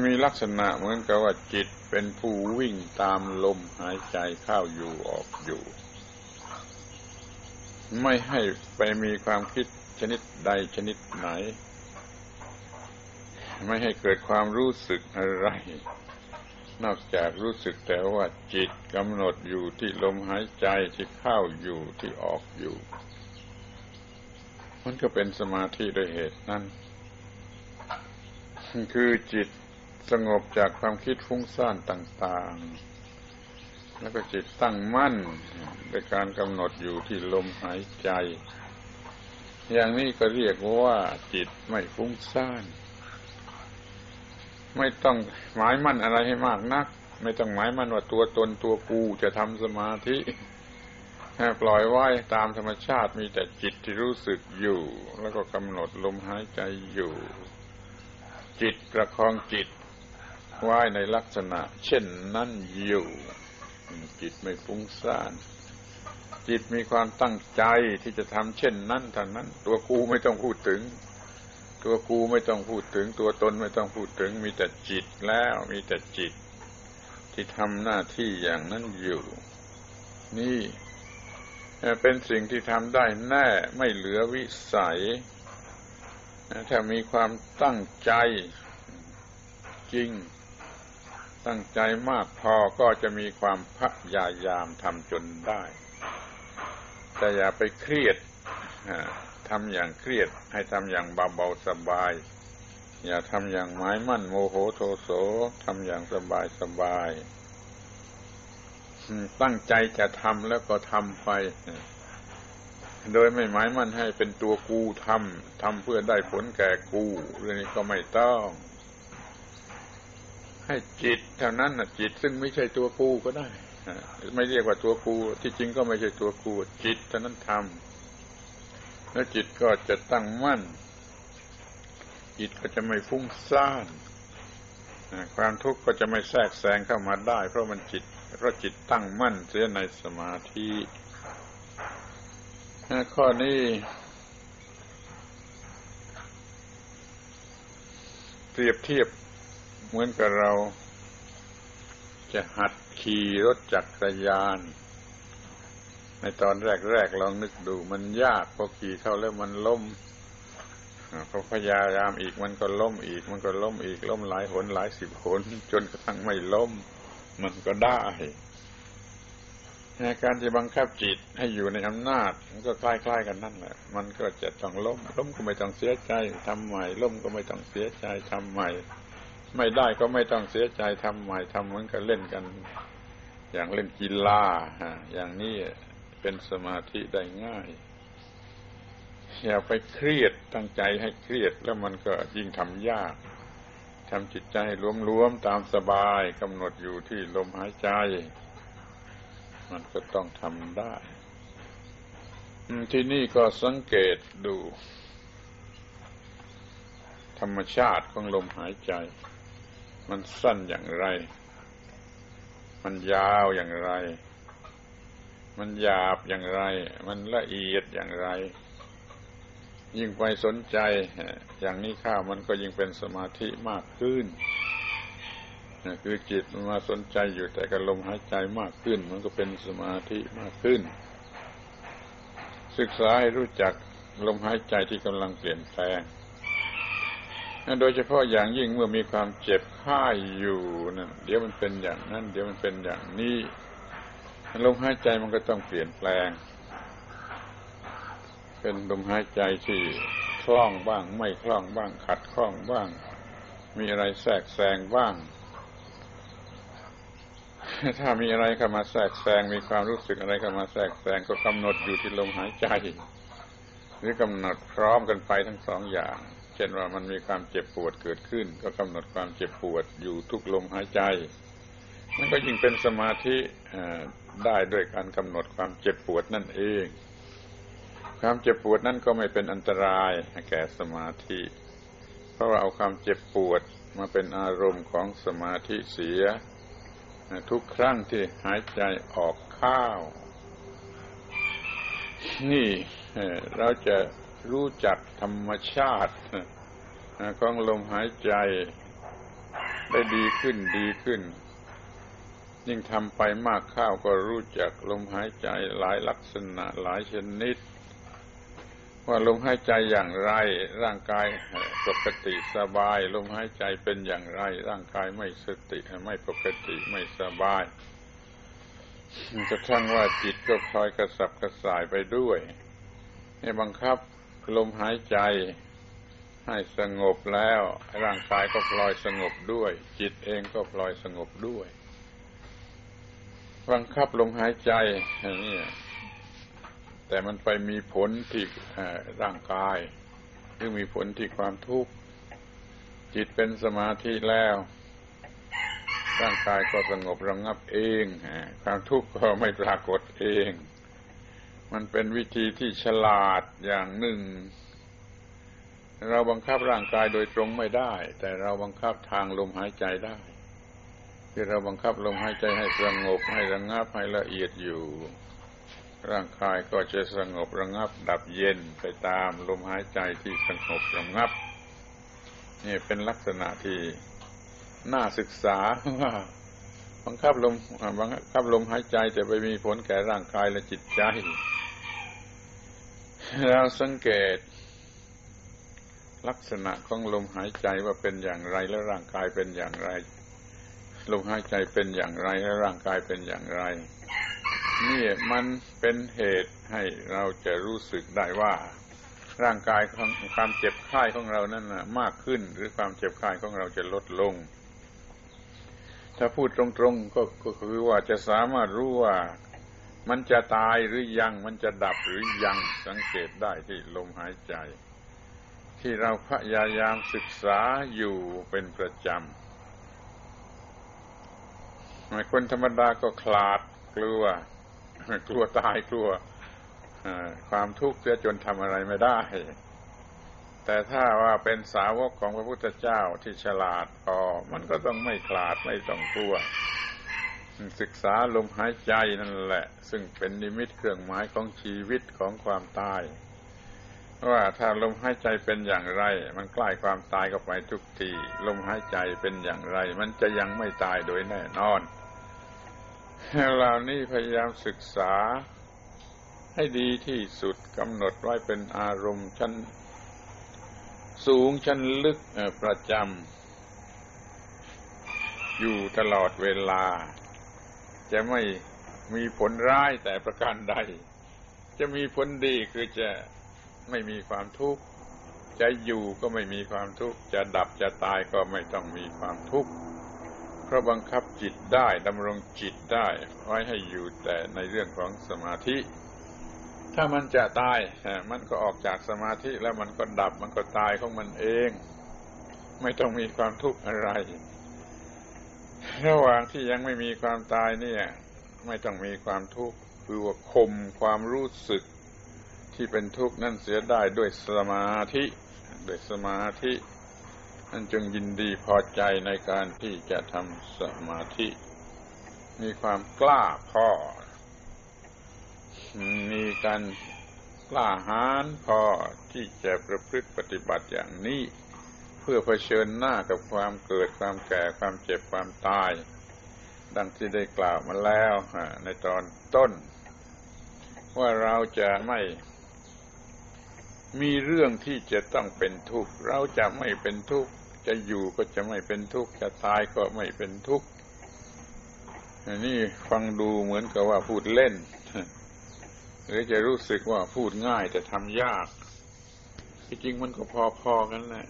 มีลักษณะเหมือนกับว่าจิตเป็นผู้วิ่งตามลมหายใจเข้าอยู่ออกอยู่ ไม่ให้ไปมีความคิด ชนิดใดชนิดไหน ไม่ให้เกิดความรู้สึกอะไร นอกจากรู้สึกแต่ว่าจิตกำหนดอยู่ที่ลมหายใจที่เข้าอยู่ที่ออกอยู่ มันก็เป็นสมาธิโดยเหตุนั้นคือจิตสงบจากความคิดฟุ้งซ่านต่าง ๆ แล้วก็จิตตั้งมั่นในการกำหนดอยู่ที่ลมหายใจ อย่างนี้ก็เรียกว่าจิตไม่ฟุ้งซ่าน ไม่ต้องหมายมั่นอะไรให้มากนัก ไม่ต้องหมายมั่นว่าตัวตนตัวกูจะทำสมาธิปล่อยไว้ตามธรรมชาติมีแต่จิตที่รู้สึกอยู่ แล้วก็กำหนดลมหายใจอยู่ จิตประคองจิตไว้ในลักษณะ เช่นนั้นอยู่ จิตไม่ฟุ้งซ่าน จิตมีความตั้งใจที่จะทำเช่นนั้นท่านั้น ตัวกูไม่ต้องพูดถึง ตัวกูไม่ต้องพูดถึง ตัวตนไม่ต้องพูดถึง มีแต่จิตแล้ว มีแต่จิต ที่ทำหน้าที่อย่างนั้นอยู่ นี่เป็นสิ่งที่ทำได้แน่ไม่เหลือวิสัยถ้ามีความตั้งใจจริง ตั้งใจมากพอก็จะมีความพยายามทำจนได้ แต่อย่าไปเครียดทำอย่างเครียด ให้ทำอย่างเบาๆสบาย อย่าทำอย่างไม้มั่นโมโหโทโสทำอย่างสบายสบายตั้งใจจะทำแล้วก็ทำไป โดยไม่หมายมั่นให้เป็นตัวกูทำทำเพื่อได้ผลแก่กูเรื่องนี้ก็ไม่ต้อง ให้จิตเท่านั้นนะจิตซึ่งไม่ใช่ตัวกูก็ได้ ไม่เรียกว่าตัวกู ที่จริงก็ไม่ใช่ตัวกู จิตเท่านั้นทำแล้วจิตก็จะตั้งมั่น จิตก็จะไม่ฟุ้งซ่านความทุกข์ก็จะไม่แทรกแซงเข้ามาได้ เพราะมันจิต เพราะจิตตั้งมั่นเสียในสมาธิข้อนี้เปรียบเทียบเหมือนกับเรา จะหัดขี่รถจักรยาน ในตอนแรกๆลองนึกดูมันยากพอขี่เข้าแล้วมันล้มพอพยายามอีกมันก็ล้มอีก มันก็ล้มอีกล้มหลายหนหลายสิบหน จนกระทั่งไม่ล้ม มันก็ได้ในการที่บังคับจิตให้อยู่ในอำนาจ มันก็คล้ายๆกันนั่นแหละ มันก็จะต้องล้มล้มก็ไม่ต้องเสียใจทำใหม่ล้มก็ไม่ต้องเสียใจทำใหม่ ไม่ได้ก็ไม่ต้องเสียใจทำใหม่ทำเหมือนกับเล่นกัน อย่างเล่นกีฬาอย่างนี้เป็นสมาธิได้ง่ายอย่าไปเครียดตั้งใจให้เครียดแล้วมันก็ยิ่งทำยากทำจิตใจให้วมๆตามสบายกำหนดอยู่ที่ลมหายใจ มันก็ต้องทำได้ ที่นี่ก็สังเกตดู ธรรมชาติของลมหายใจ มันสั้นอย่างไร มันยาวอย่างไร มันหยาบอย่างไร มันละเอียดอย่างไร ยิ่งไปสนใจ อย่างนี้ข้ามันก็ยิ่งเป็นสมาธิมากขึ้นคือจิตมันมาสนใจอยู่แต่กับลมหายใจมากขึ้น มันก็เป็นสมาธิมากขึ้น ศึกษาให้รู้จักลมหายใจที่กำลังเปลี่ยนแปลง โดยเฉพาะอย่างยิ่งเมื่อมีความเจ็บไข้อยู่นั่นเดี๋ยวมันเป็นอย่างนั้น เดี๋ยวมันเป็นอย่างนี้ลมหายใจมันก็ต้องเปลี่ยนแปลง เป็นลมหายใจที่คล่องบ้าง ไม่คล่องบ้าง ขัดคล่องบ้าง มีอะไรแทรกแซงบ้าง ถ้ามีอะไรเข้ามาแทรกแซงมีความรู้สึกอะไรเข้ามาแทรกแซงก็กำหนดอยู่ที่ลมหายใจ หรือกำหนดพร้อมกันไปทั้งสองอย่าง ช่นว่ามันมีความเจ็บปวดเกิดขึ้น ก็กำหนดความเจ็บปวดอยู่ทุกลมหายใจ มันก็ยิ่งเป็นสมาธิได้ด้วยการกำหนดความเจ็บปวดนั่นเอง ความเจ็บปวดนั่นก็ไม่เป็นอันตรายแก่สมาธิ เพราะว่าเอาความเจ็บปวดมาเป็นอารมณ์ของสมาธิเสีย ทุกครั้งที่หายใจออกข้าว นี่เราจะ รู้จักธรรมชาติของลมหายใจได้ดีขึ้นดีขึ้น ยิ่งทำไปมากข้าวก็รู้จักลมหายใจหลายลักษณะหลายชนิด ว่าลมหายใจอย่างไร ร่างกายปกติสบาย ลมหายใจเป็นอย่างไร ร่างกายไม่สติไม่ปกติไม่สบายกระทั่งว่าจิตก็พลอยกระสับกระส่ายไปด้วยให้บังคับ ลมหายใจให้สงบแล้ว ร่างกายก็พลอยสงบด้วย จิตเองก็พลอยสงบด้วยบังคับลมหายใจนี่แต่มันไปมีผลที่ร่างกายหรือมีผลที่ความทุกข์จิตเป็นสมาธิแล้ว ร่างกายก็สงบระงับเองความทุกข์ก็ไม่ปรากฏเอง มันเป็นวิธีที่ฉลาดอย่างหนึ่ง เราบังคับร่างกายโดยตรงไม่ได้ แต่เราบังคับทางลมหายใจได้คือเราบังคับลมหายใจให้สงบให้ระงับให้ละเอียดอยู่ ร่างกายก็จะสงบระงับ ดับเย็นไปตามลมหายใจที่สงบระงับ นี่เป็นลักษณะที่น่าศึกษาว่าบังคับลมบังคับลมหายใจจะไปมีผลแก่ร่างกายและจิตใจ เราสังเกต ลักษณะของลมหายใจว่าเป็นอย่างไรและร่างกายเป็นอย่างไร ลมหายใจเป็นอย่างไรและร่างกายเป็นอย่างไร นี่มันเป็นเหตุให้เราจะรู้สึกได้ว่า ร่างกายของความเจ็บไข้ของเรานั้นนะมากขึ้นหรือความเจ็บไข้ของเราจะลดลง ถ้าพูดตรงๆก็ก็คือว่าจะสามารถรู้ว่า มันจะตายหรือยัง มันจะดับหรือยังสังเกตได้ที่ลมหายใจ ที่เราพยายามศึกษาอยู่เป็นประจำคนธรรมดาก็คลาดกลัว กลัวตายกลัวความทุกข์เสียจนทำอะไรไม่ได้ แต่ถ้าว่าเป็นสาวกของพระพุทธเจ้าที่ฉลาดพอมันก็ต้องไม่ขลาดไม่ต้องกลัว ศึกษาลมหายใจนั่นแหละ ซึ่งเป็นนิมิตเครื่องหมายของชีวิตของความตาย ว่าถ้าลมหายใจเป็นอย่างไร มันใกล้ความตายก็ไปทุกทีลมหายใจเป็นอย่างไร มันจะยังไม่ตายโดยแน่นอนเรานี่พยายามศึกษาให้ดีที่สุดกำหนดไว้เป็นอารมณ์ชั้นสูงชั้นลึกประจำอยู่ตลอดเวลา จะไม่มีผลร้ายแต่ประการใด จะมีผลดีคือจะไม่มีความทุกข์จะอยู่ก็ไม่มีความทุกข์จะดับจะตายก็ไม่ต้องมีความทุกข์เพราะบังคับจิตได้ดำรงจิตได้ไว้ให้อยู่แต่ในเรื่องของสมาธิ ถ้ามันจะตายมันก็ออกจากสมาธิแล้วมันก็ดับมันก็ตายของมันเอง ไม่ต้องมีความทุกข์อะไร ระหว่างที่ยังไม่มีความตายเนี่ย ไม่ต้องมีความทุกข์คือว่าข่มความรู้สึกที่เป็นทุกข์นั่นเสียได้ด้วยสมาธิด้วยสมาธินั่นจึงยินดีพอใจในการที่จะทำสมาธิ มีความกล้าพอ มีการกล้าหาญพอที่จะประพฤติปฏิบัติอย่างนี้ เพื่อเผชิญหน้ากับความเกิดความแก่ความเจ็บความตาย ดังที่ได้กล่าวมาแล้วในตอนต้น ว่าเราจะไม่มีเรื่องที่จะต้องเป็นทุกข์เราจะไม่เป็นทุกข์จะอยู่ก็จะไม่เป็นทุกข์จะตายก็ไม่เป็นทุกข์นี่ฟังดูเหมือนกับว่าพูดเล่น หรือจะรู้สึกว่าพูดง่ายแต่ทำยากที่จริงมันก็พอๆกันแหละ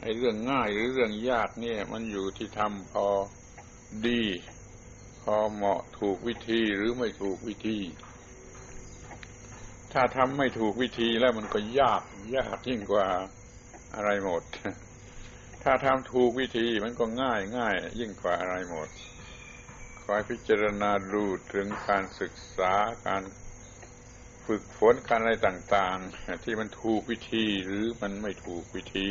ไอ้เรื่องง่ายหรือเรื่องยากเนี่ย มันอยู่ที่ทำพอดี พอเหมาะถูกวิธีหรือไม่ถูกวิธี ถ้าทำไม่ถูกวิธีแล้วมันก็ยากยากยิ่งกว่าอะไรหมด ถ้าทำถูกวิธีมันก็ง่ายง่ายยิ่งกว่าอะไรหมด คอยพิจารณาดูถึงการศึกษาการฝึกฝนการอะไรต่าง ๆ ที่มันถูกวิธีหรือมันไม่ถูกวิธี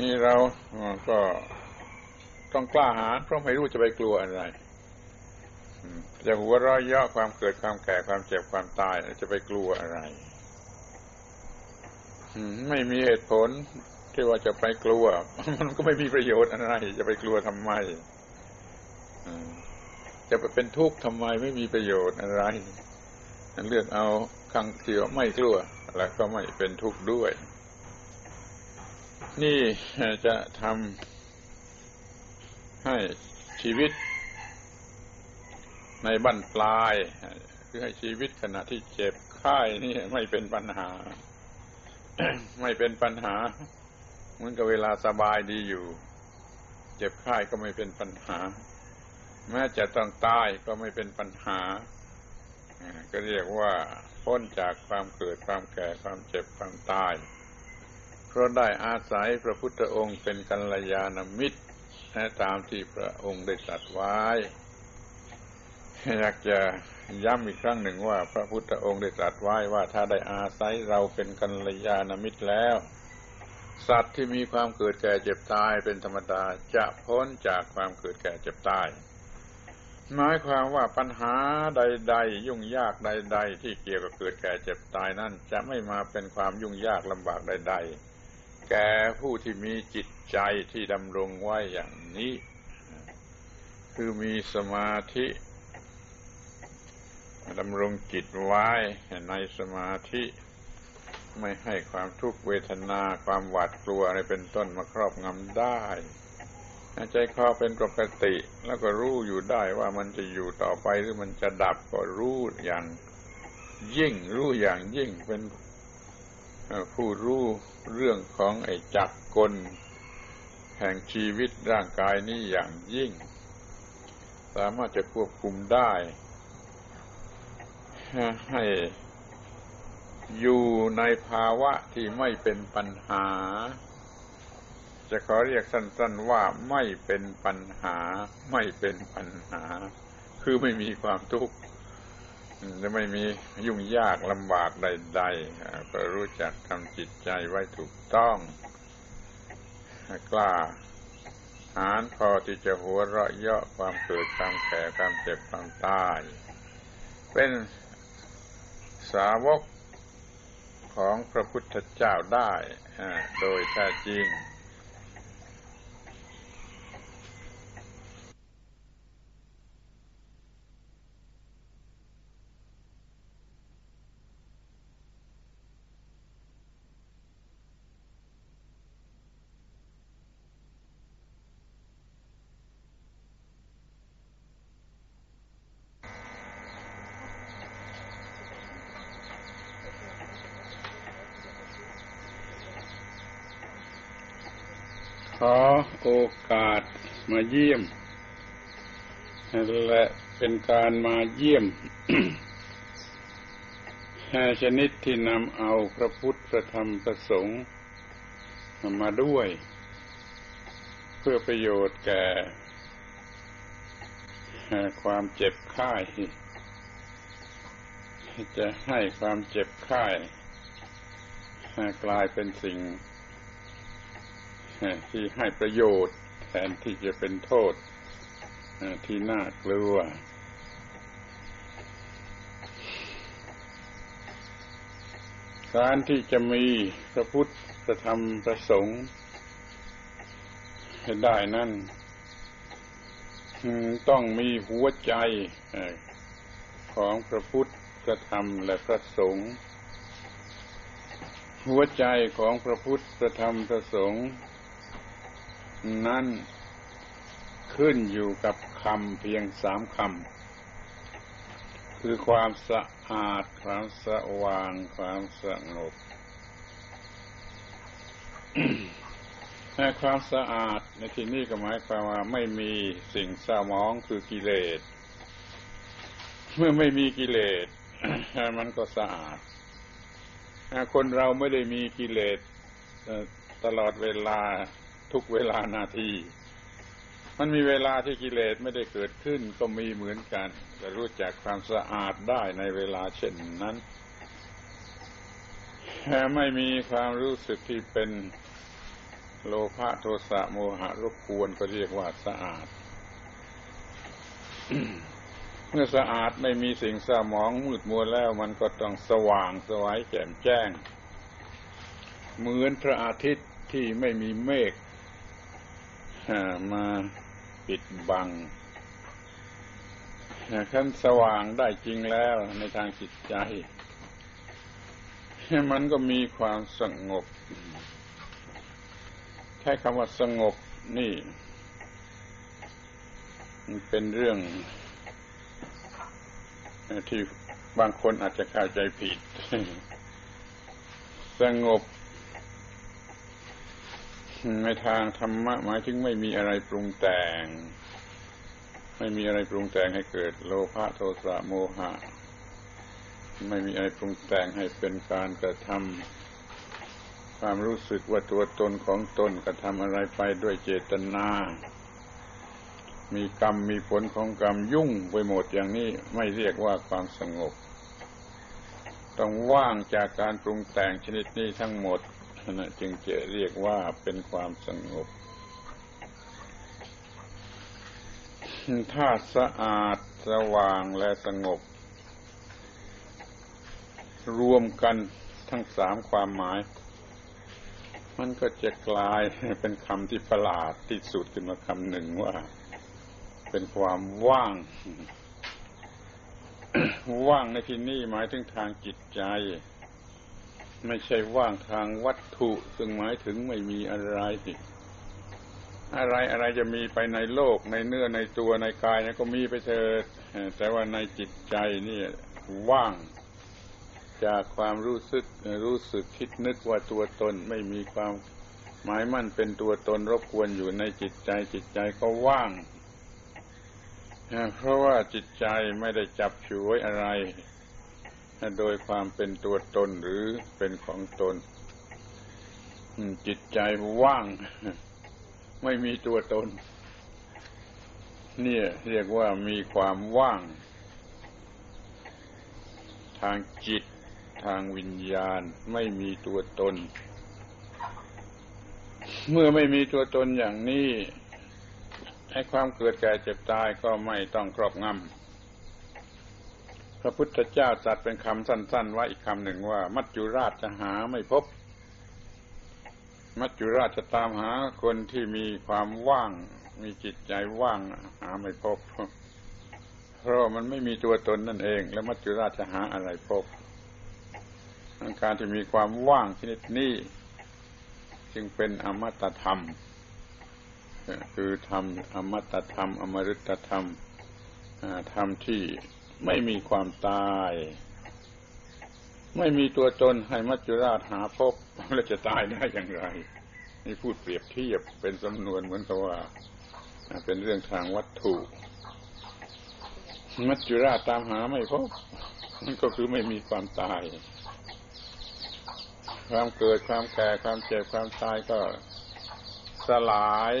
นี่เราก็ต้องกล้าหาญเพราะไม่รู้จะไปกลัวอะไรจะหัวราะเยาะความเกิดความแก่ความเจ็บความตายจะไปกลัวอะไรไม่มีเหตุผลที่ว่าจะไปกลัว มันก็ไม่มีประโยชน์อะไร จะไปกลัวทำไมจะไปเป็นทุกข์ทำไมไม่มีประโยชน์อะไรเลือกเอาคังเที่ยวไม่กลัว แล้วก็ไม่เป็นทุกข์ด้วย นี่จะทำให้ชีวิตในบั้นปลาย คือให้ชีวิตขณะที่เจ็บไข้นี่ไม่เป็นปัญหา ไม่เป็นปัญหา เหมือนกับเวลาสบายดีอยู่ เจ็บไข้ก็ไม่เป็นปัญหา แม้จะต้องตายก็ไม่เป็นปัญหา ก็เรียกว่าพ้นจากความเกิดความแก่ความเจ็บความตาย เพราะได้อาศัยพระพุทธองค์เป็นกัลยาณมิตรตามที่พระองค์ได้ตรัสไว้ อยากจะย้ำอีกครั้งหนึ่งว่า พระพุทธองค์ได้ตรัสไว้ว่าถ้าได้อาศัยเราเป็นกัลยาณมิตรแล้ว สัตว์ที่มีความเกิดแก่เจ็บตายเป็นธรรมดาจะพ้นจากความเกิดแก่เจ็บตายหมายความว่าปัญหาใด ๆ ยุ่งยากใด ๆ ที่เกี่ยวกับเกิดแก่เจ็บตายนั่นจะไม่มาเป็นความยุ่งยากลำบากใด ๆ แก่ผู้ที่มีจิตใจที่ดำรงไว้อย่างนี้ คือมีสมาธิดำรงจิตไว้ในสมาธิ ไม่ให้ความทุกข์เวทนาความหวาดกลัวอะไรเป็นต้นมาครอบงำได้ใจคอเป็นปกติ แล้วก็รู้อยู่ได้ว่ามันจะอยู่ต่อไปหรือมันจะดับก็รู้อย่างยิ่งรู้อย่างยิ่งเป็น ผู้รู้เรื่องของไอ้จักรกล แห่งชีวิตร่างกายนี้อย่างยิ่ง สามารถจะควบคุมได้ ให้อยู่ในภาวะที่ไม่เป็นปัญหา จะขอเรียกสั้นๆว่าไม่เป็นปัญหา ไม่เป็นปัญหา คือไม่มีความทุกข์ จะไม่มียุ่งยากลำบากใดๆก็รู้จักทำจิตใจไว้ถูกต้อง กล้าหารพอที่จะหัวเราะเยาะความเกิดความแก่ความเจ็บความตาย เป็นสาวกของพระพุทธเจ้าได้โดยแท้จริงขอ โอกาสมาเยี่ยม และเป็นการมาเยี่ยมชนิดที่นำเอาพระพุทธพระธรรมพระสงฆ์มาด้วย เพื่อประโยชน์แก่ความเจ็บไข้จะให้ความเจ็บไข้กลายเป็นสิ่ง ที่ให้ประโยชน์แทนที่จะเป็นโทษที่น่ากลัวการที่จะมีพระพุทธพระธรรมพระสงฆ์ให้ได้นั่นต้องมีหัวใจของพระพุทธพระธรรมและพระสงฆ์หัวใจของพระพุทธพระธรรมพระสงฆ์ นั้น ขึ้นอยู่กับคำเพียงสามคำ คือความสะอาด ความสว่าง ความสงบความสะอาดในที่นี้ก็หมายความว่าไม่มีสิ่งเศร้ามองคือกิเลส เมื่อไม่มีกิเลสมันก็สะอาด คนเราไม่ได้มีกิเลสตลอดเวลา ทุกเวลานาที มันมีเวลาที่กิเลสไม่ได้เกิดขึ้นก็มีเหมือนกัน จะรู้จักความสะอาดได้ในเวลาเช่นนั้นแต่ไม่มีความรู้สึกที่เป็นโลภะโทสะโมหะรบกวนก็เรียกว่าสะอาด เมื่อสะอาดไม่มีสิ่งสมองมืดมัวแล้วมันก็ต้องสว่างสวายแจ่มแจ้ง เหมือนพระอาทิตย์ที่ไม่มีเมฆ มาปิดบังขั้นสว่างได้จริงแล้วในทางจิตใจ มันก็มีความสงบแค่คำว่าสงบนี่ มันเป็นเรื่อง ที่บางคนอาจจะเข้าใจผิด สงบ ในทางธรรมะหมายถึงไม่มีอะไรปรุงแต่ง ไม่มีอะไรปรุงแต่งให้เกิดโลภะโทสะโมหะ ไม่มีอะไรปรุงแต่งให้เป็นการกระทำความรู้สึกว่าตัวตนของตนกระทำอะไรไปด้วยเจตนา มีกรรมมีผลของกรรมยุ่งไปหมดอย่างนี้ไม่เรียกว่าความสงบ ต้องว่างจากการปรุงแต่งชนิดนี้ทั้งหมด นะจึงจะเรียกว่าเป็นความสงบ ถ้าสะอาดสว่างและสงบ รวมกันทั้งสามความหมาย มันก็จะกลายเป็นคำที่ประหลาดที่สุดขึ้นมาคำหนึ่งว่า เป็นความว่าง ว่างในที่นี้หมายถึงทางจิตใจ ไม่ใช่ว่างทางวัตถุ ซึ่งหมายถึงไม่มีอะไรอะไรอะไรจะมีไปในโลกในเนื้อในตัวในกายนะก็มีไปเถิดแต่ว่าในจิตใจนี่ว่าง จากความรู้สึกรู้สึกคิดนึกว่าตัวตนไม่มีความหมายมั่นเป็นตัวตนรบกวนอยู่ในจิตใจ จิตใจก็ว่าง เพราะว่าจิตใจไม่ได้จับฉวยอะไร โดยความเป็นตัวตนหรือเป็นของตน จิตใจว่าง ไม่มีตัวตน เนี่ยเรียกว่ามีความว่าง ทางจิตทางวิญญาณไม่มีตัวตน เมื่อไม่มีตัวตนอย่างนี้ให้ความเกิดแก่เจ็บตายก็ไม่ต้องครอบงำ พระพุทธเจ้าจัดเป็นคำสั้น ๆ ไว้อีกคำหนึ่งว่า มัจจุราชจะหาไม่พบ มัจจุราชจะตามหาคนที่มีความว่าง มีจิตใจว่างหาไม่พบ เพราะมันไม่มีตัวตนนั่นเอง แล้วมัจจุราชจะหาอะไรพบการที่มีความว่างชนิดนี้จึงเป็นอมตะธรรม คือธรรมอมตะธรรม อมฤตธรรมธรรมที่ ไม่มีความตาย ไม่มีตัวตนให้มัจจุราชหาพบแล้วจะตายได้อย่างไร นี่พูดเปรียบเทียบเป็นสำนวนเหมือนกับว่า เป็นเรื่องทางวัตถุ มัจจุราชตามหาไม่พบมันก็คือไม่มีความตาย ความเกิดความแก่ความเจ็บความตายก็สลาย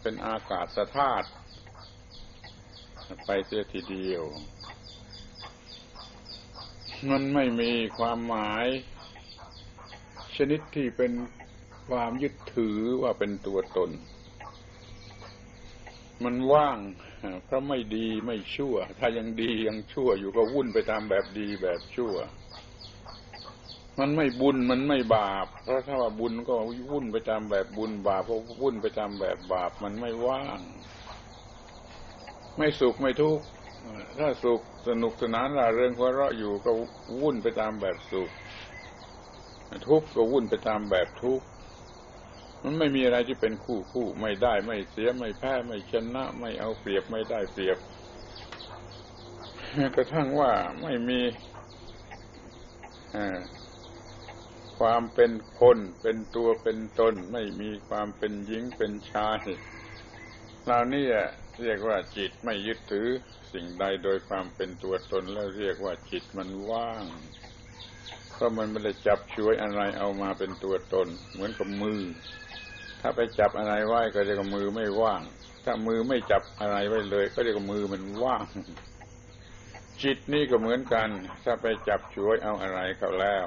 เป็นอากาศสธาตุ ไปเสียทีเดียว มันไม่มีความหมาย ชนิดที่เป็นความยึดถือว่าเป็นตัวตน มันว่างเพราะไม่ดีไม่ชั่ว ถ้ายังดียังชั่วอยู่ก็วุ่นไปตามแบบดีแบบชั่ว มันไม่บุญมันไม่บาป เพราะถ้าว่าบุญก็วุ่นไปตามแบบบุญบาปก็วุ่นไปตามแบบบาป มันไม่ว่าง ไม่สุขไม่ทุกข์ถ้าสุขสนุกสนานร่าเริงหัวเราะอยู่ก็วุ่นไปตามแบบสุข ทุกข์ก็วุ่นไปตามแบบทุกข์มันไม่มีอะไรที่เป็นคู่คู่ไม่ได้ไม่เสียไม่แพ้ไม่ชนะ ไม่เอาเปรียบไม่ได้เปรียบกระทั่งว่าไม่มีความเป็นคนเป็นตัวเป็นตน ไม่มีความเป็นหญิงเป็นชาย เหล่านี้เรียกว่าจิตไม่ยึดถือสิ่งใดโดยความเป็นตัวตนแล้วเรียกว่าจิตมันว่างเพราะมันไม่ได้จับช่วยอะไรเอามาเป็นตัวตน เหมือนกับมือ ถ้าไปจับอะไรไว้ก็เรียกว่ามือไม่ว่าง ถ้ามือไม่จับอะไรไว้เลย ก็เรียกว่ามือมันว่าง จิตนี่ก็เหมือนกัน ถ้าไปจับช่วยเอาอะไรเขาแล้ว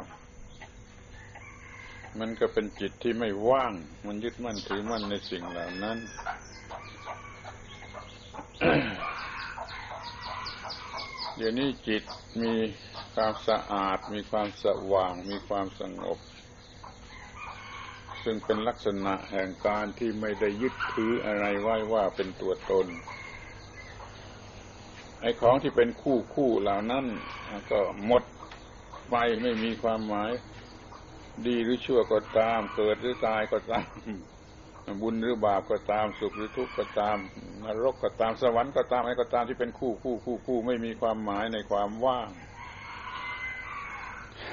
มันก็เป็นจิตที่ไม่ว่าง มันยึดมั่นถือมั่นในสิ่งเหล่านั้น เดี๋ยวนี้จิตมีความสะอาด มีความสว่าง มีความสงบ ซึ่งเป็นลักษณะแห่งการที่ไม่ได้ยึดถืออะไรไว้ว่าเป็นตัวตน ไอ้ของที่เป็นคู่คู่เหล่านั้นก็หมดไปไม่มีความหมาย ดีหรือชั่วก็ตาม เกิดหรือตายก็ตาม บุญหรือบาปก็ตามสุขหรือทุกข์ก็ตามนรกก็ตามสวรรค์ก็ตามอะไรก็ตามที่เป็นคู่คู่คู่คู่ไม่มีความหมายในความว่าง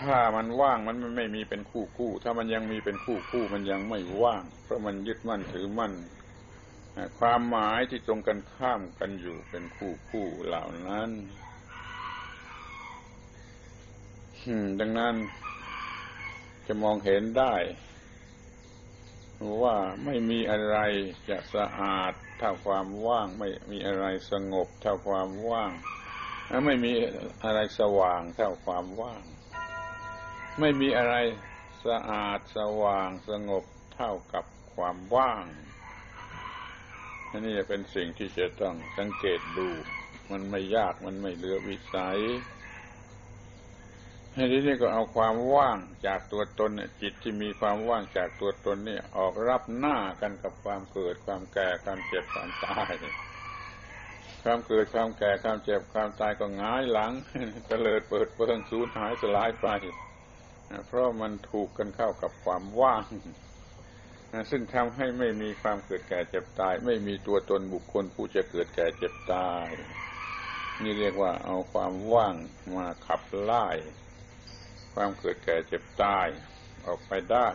ถ้ามันว่างมันไม่มีเป็นคู่คู่ ถ้ามันยังมีเป็นคู่คู่มันยังไม่ว่าง เพราะมันยึดมั่นถือมั่นความหมายที่ตรงกันข้ามกันอยู่เป็นคู่คู่เหล่านั้นดังนั้นจะมองเห็นได้ ว่าไม่มีอะไรจะสะอาดเท่าความว่าง ไม่มีอะไรสงบเท่าความว่าง ไม่มีอะไรสว่างเท่าความว่าง ไม่มีอะไรสะอาดสว่างสงบเท่ากับความว่างอันี่เป็นสิ่งที่จะต้องสังเกตดู มันไม่ยากมันไม่เหลือวิสัย ทีนี้ก็เอาความว่างจากตัวตนเนี่ยจิตที่มีความว่างจากตัวตนเนี่ยออกรับหน้ากันกับความเกิดความแก่ความเจ็บความตาย ความเกิดความแก่ความเจ็บความตายก็ง่ายหลังเตลิดเปิดเปิงสูญหายสลายไปเพราะมันถูกกันเข้ากับความว่าง ซึ่งทำให้ไม่มีความเกิดแก่เจ็บตาย ไม่มีตัวตนบุคคลผู้จะเกิดแก่เจ็บตาย นี่เรียกว่าเอาความว่างมาขับไล่ ความเกิดแก่เจ็บตายออกไปได้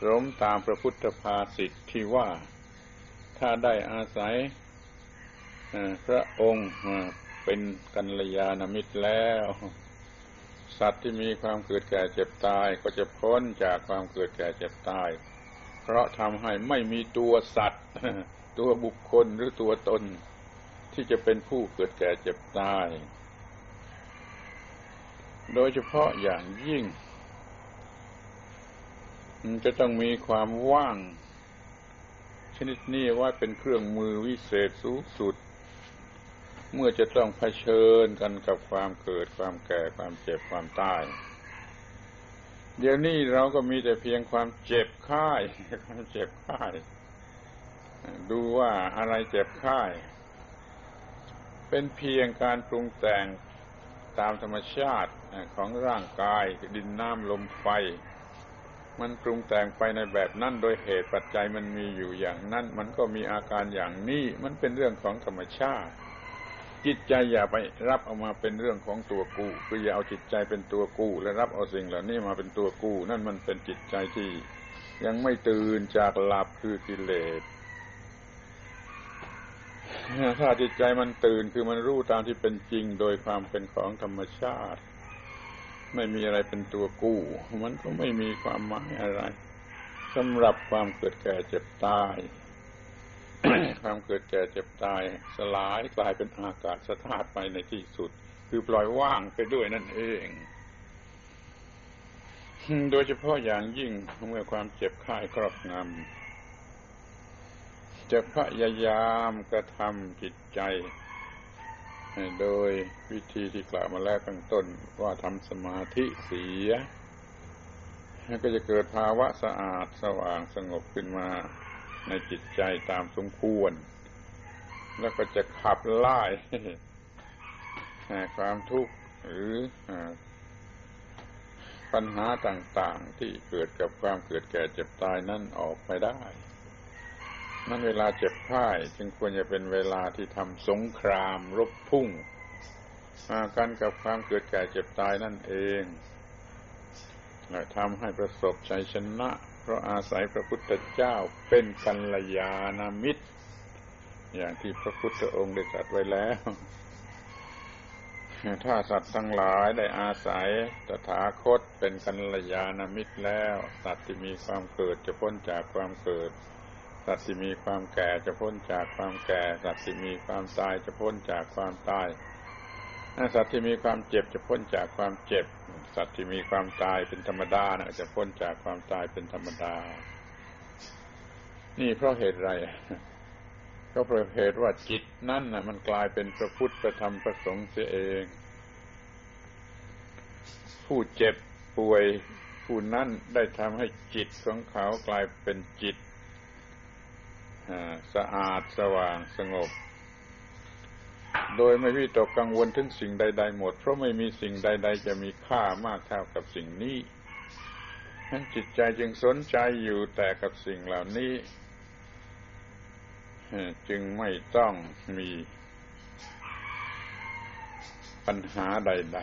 สมตามพระพุทธภาษิตที่ว่าถ้าได้อาศัยพระองค์เป็นกัลยาณมิตรแล้ว สัตว์ที่มีความเกิดแก่เจ็บตายก็จะพ้นจากความเกิดแก่เจ็บตาย เพราะทำให้ไม่มีตัวสัตว์ ตัวบุคคลหรือตัวตน ที่จะเป็นผู้เกิดแก่เจ็บตาย โดยเฉพาะอย่างยิ่ง มันจะต้องมีความว่าง ชนิดนี้ว่าเป็นเครื่องมือวิเศษสูงสุด เมื่อจะต้องเผชิญกันกับความเกิดความแก่ความเจ็บความตาย เดี๋ยวนี้เราก็มีแต่เพียงความเจ็บไข้ความเจ็บไข้ดูว่าอะไรเจ็บไข้เป็นเพียงการปรุงแต่ง ตามธรรมชาติของร่างกายดินน้ำลมไฟ มันปรุงแต่งไปในแบบนั้นโดยเหตุปัจจัยมันมีอยู่อย่างนั้น มันก็มีอาการอย่างนี้มันเป็นเรื่องของธรรมชาติ จิตใจอย่าไปรับเอามาเป็นเรื่องของตัวกูคืออย่าเอาจิตใจเป็นตัวกูและรับเอาสิ่งเหล่านี้มาเป็นตัวกูนั่นมันเป็นจิตใจที่ยังไม่ตื่นจากหลับคือกิเลส ถ้าจิตใจมันตื่นคือมันรู้ตามที่เป็นจริงโดยความเป็นของธรรมชาติ ไม่มีอะไรเป็นตัวกู้ มันก็ไม่มีความหมายอะไรสำหรับความเกิดแก่เจ็บตาย ความเกิดแก่เจ็บตาย สลายกลายเป็นอากาศสธาตุไปในที่สุด คือปล่อยว่างไปด้วยนั่นเองโดยเฉพาะอย่างยิ่งเมื่อความเจ็บไข้ครอบงำ จะพยายามกระทำจิตใจ โดยวิธีที่กล่าวมาแล้วตั้งต้นว่าทำสมาธิเสีย ก็จะเกิดภาวะสะอาดสว่างสงบขึ้นมาในจิตใจตามสมควร แล้วก็จะขับไล่ความทุกข์หรือปัญหาต่างๆที่เกิดกับความเกิดแก่เจ็บตายนั่นออกไปได้ นั่นเวลาเจ็บไข้จึงควรจะเป็นเวลาที่ทำสงคราม รบพุ่งกันกับความเกิดแก่เจ็บตายนั่นเองและทำให้ประสบชัยชนะ เพราะอาศัยพระพุทธเจ้าเป็นกัลยาณมิตร อย่างที่พระพุทธองค์ได้ตรัสไว้แล้ว ถ้าสัตว์ทั้งหลายได้อาศัยตถาคตเป็นกัลยาณมิตรแล้ว สัตว์ที่มีความเกิดจะพ้นจากความเกิด สัตว์ที่มีความแก่จะพ้นจากความแก่ สัตว์ที่มีความตายจะพ้นจากความตายสัตว์ที่มีความเจ็บจะพ้นจากความเจ็บ สัตว์ที่มีความตายเป็นธรรมดานะจะพ้นจากความตายเป็นธรรมดา นี่เพราะเหตุไรก็เพราะเหตุว่าจิตนั่นนะมันกลายเป็นพระพุทธประธรรมประสงค์เสียเอง ผู้เจ็บป่วยผู้นั้นได้ทำให้จิตของเขากลายเป็นจิต สะอาดสว่างสงบ โดยไม่วิตกกังวลถึงสิ่งใด ๆ หมด เพราะไม่มีสิ่งใด ๆ จะมีค่ามากเท่ากับสิ่งนี้นั้นจิตใจจึงสนใจอยู่แต่กับสิ่งเหล่านี้ จึงไม่ต้องมีปัญหาใด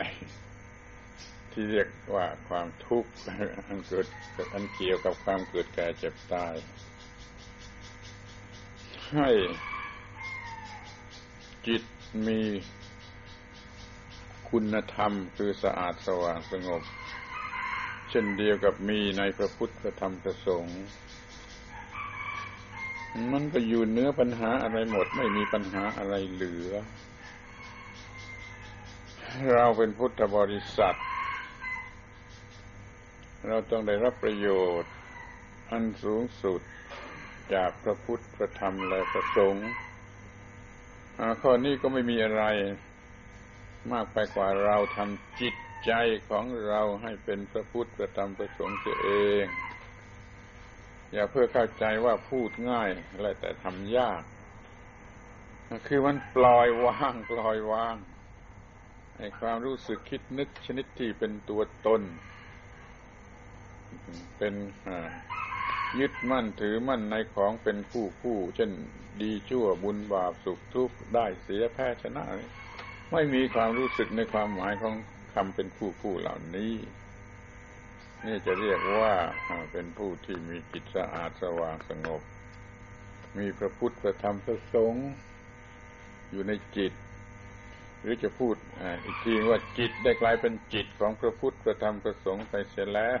ๆ ที่เรียกว่าความทุกข์อันเกิดอันเกี่ยวกับความเกิดแก่เจ็บตาย ให้จิตมีคุณธรรมคือสะอาดสว่างสงบ เช่นเดียวกับมีในพระพุทธธรรมประสงค์มันก็อยู่เนื้อปัญหาอะไรหมดไม่มีปัญหาอะไรเหลือ เราเป็นพุทธบริษัท เราต้องได้รับประโยชน์ อันสูงสุด จากพระพุทธพระธรรมและพระสงฆ์ข้อนี้ก็ไม่มีอะไร มากไปกว่าเราทำจิตใจของเราให้เป็นพระพุทธประธรรมประสงค์เอง อย่าเพื่อเข้าใจว่าพูดง่ายอะไรแต่ทำยาก คือมันปล่อยวางปล่อยวางไอ้ความรู้สึกคิดนึกชนิดที่เป็นตัวตน เป็น ยึดมั่นถือมั่นในของเป็นผู้ผู้เช่นดีชั่วบุญบาปสุขทุกข์ได้เสียแพ้ชนะ ไม่มีความรู้สึกในความหมายของคำเป็นผู้ผู้เหล่านี้ นี่จะเรียกว่าเป็นผู้ที่มีจิตสะอาดสว่างสงบ มีพระพุทธพระธรรมพระสงฆ์อยู่ในจิต หรือจะพูดอีกทีว่าจิตได้กลายเป็นจิตของพระพุทธพระธรรมพระสงฆ์ไปเสียแล้ว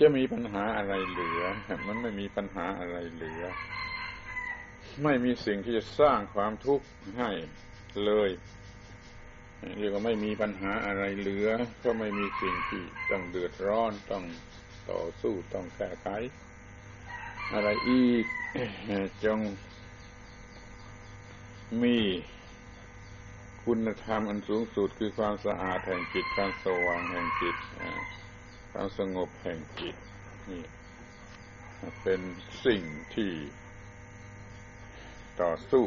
จะมีปัญหาอะไรเหลือ มันไม่มีปัญหาอะไรเหลือ ไม่มีสิ่งที่จะสร้างความทุกข์ให้เลยเรียกว่าไม่มีปัญหาอะไรเหลือ ก็ไม่มีสิ่งที่ต้องเดือดร้อนต้องต่อสู้ต้องแก้ไข อะไรอีกจงมีคุณธรรมอันสูงสุดคือความสะอาดแห่งจิตความสว่างแห่งจิต ความสงบแห่งจิตนี่เป็นสิ่งที่ต่อสู้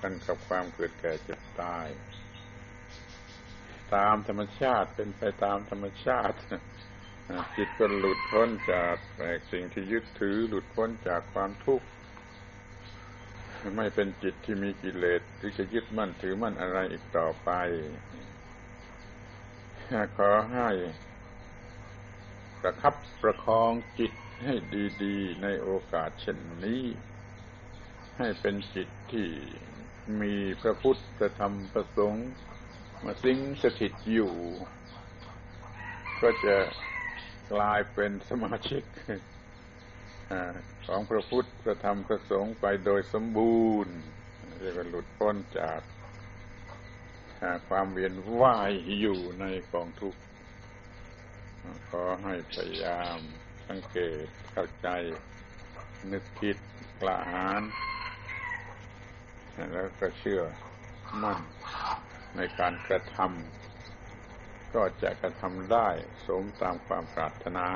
กันกับความเกิดแก่เจ็บตาย ตามธรรมชาติเป็นไปตามธรรมชาติ จิตก็หลุดพ้นจากสิ่งที่ยึดถือหลุดพ้นจากความทุกข์ไม่เป็นจิตที่มีกิเลสที่จะยึดมั่นถือมั่นอะไรอีกต่อไปขอให้ ประคับประคองจิตให้ดีๆ ในโอกาสเช่นนี้ ให้เป็นจิตที่มีพระพุทธธรรมประสงค์มาสิงสถิตอยู่ ก็จะกลายเป็นสมาชิกของพระพุทธพระธรรมพระสงฆ์ไปโดยสมบูรณ์เรียกว่าหลุดพ้นจากความเวียนว่ายอยู่ในกองทุกข์ ขอให้พยายาม สังเกตเข้าใจ นึกคิดกล้าหานแล้วก็เชื่อมั่นในการกระทำก็จะกระทำได้สมตามความปรารถนา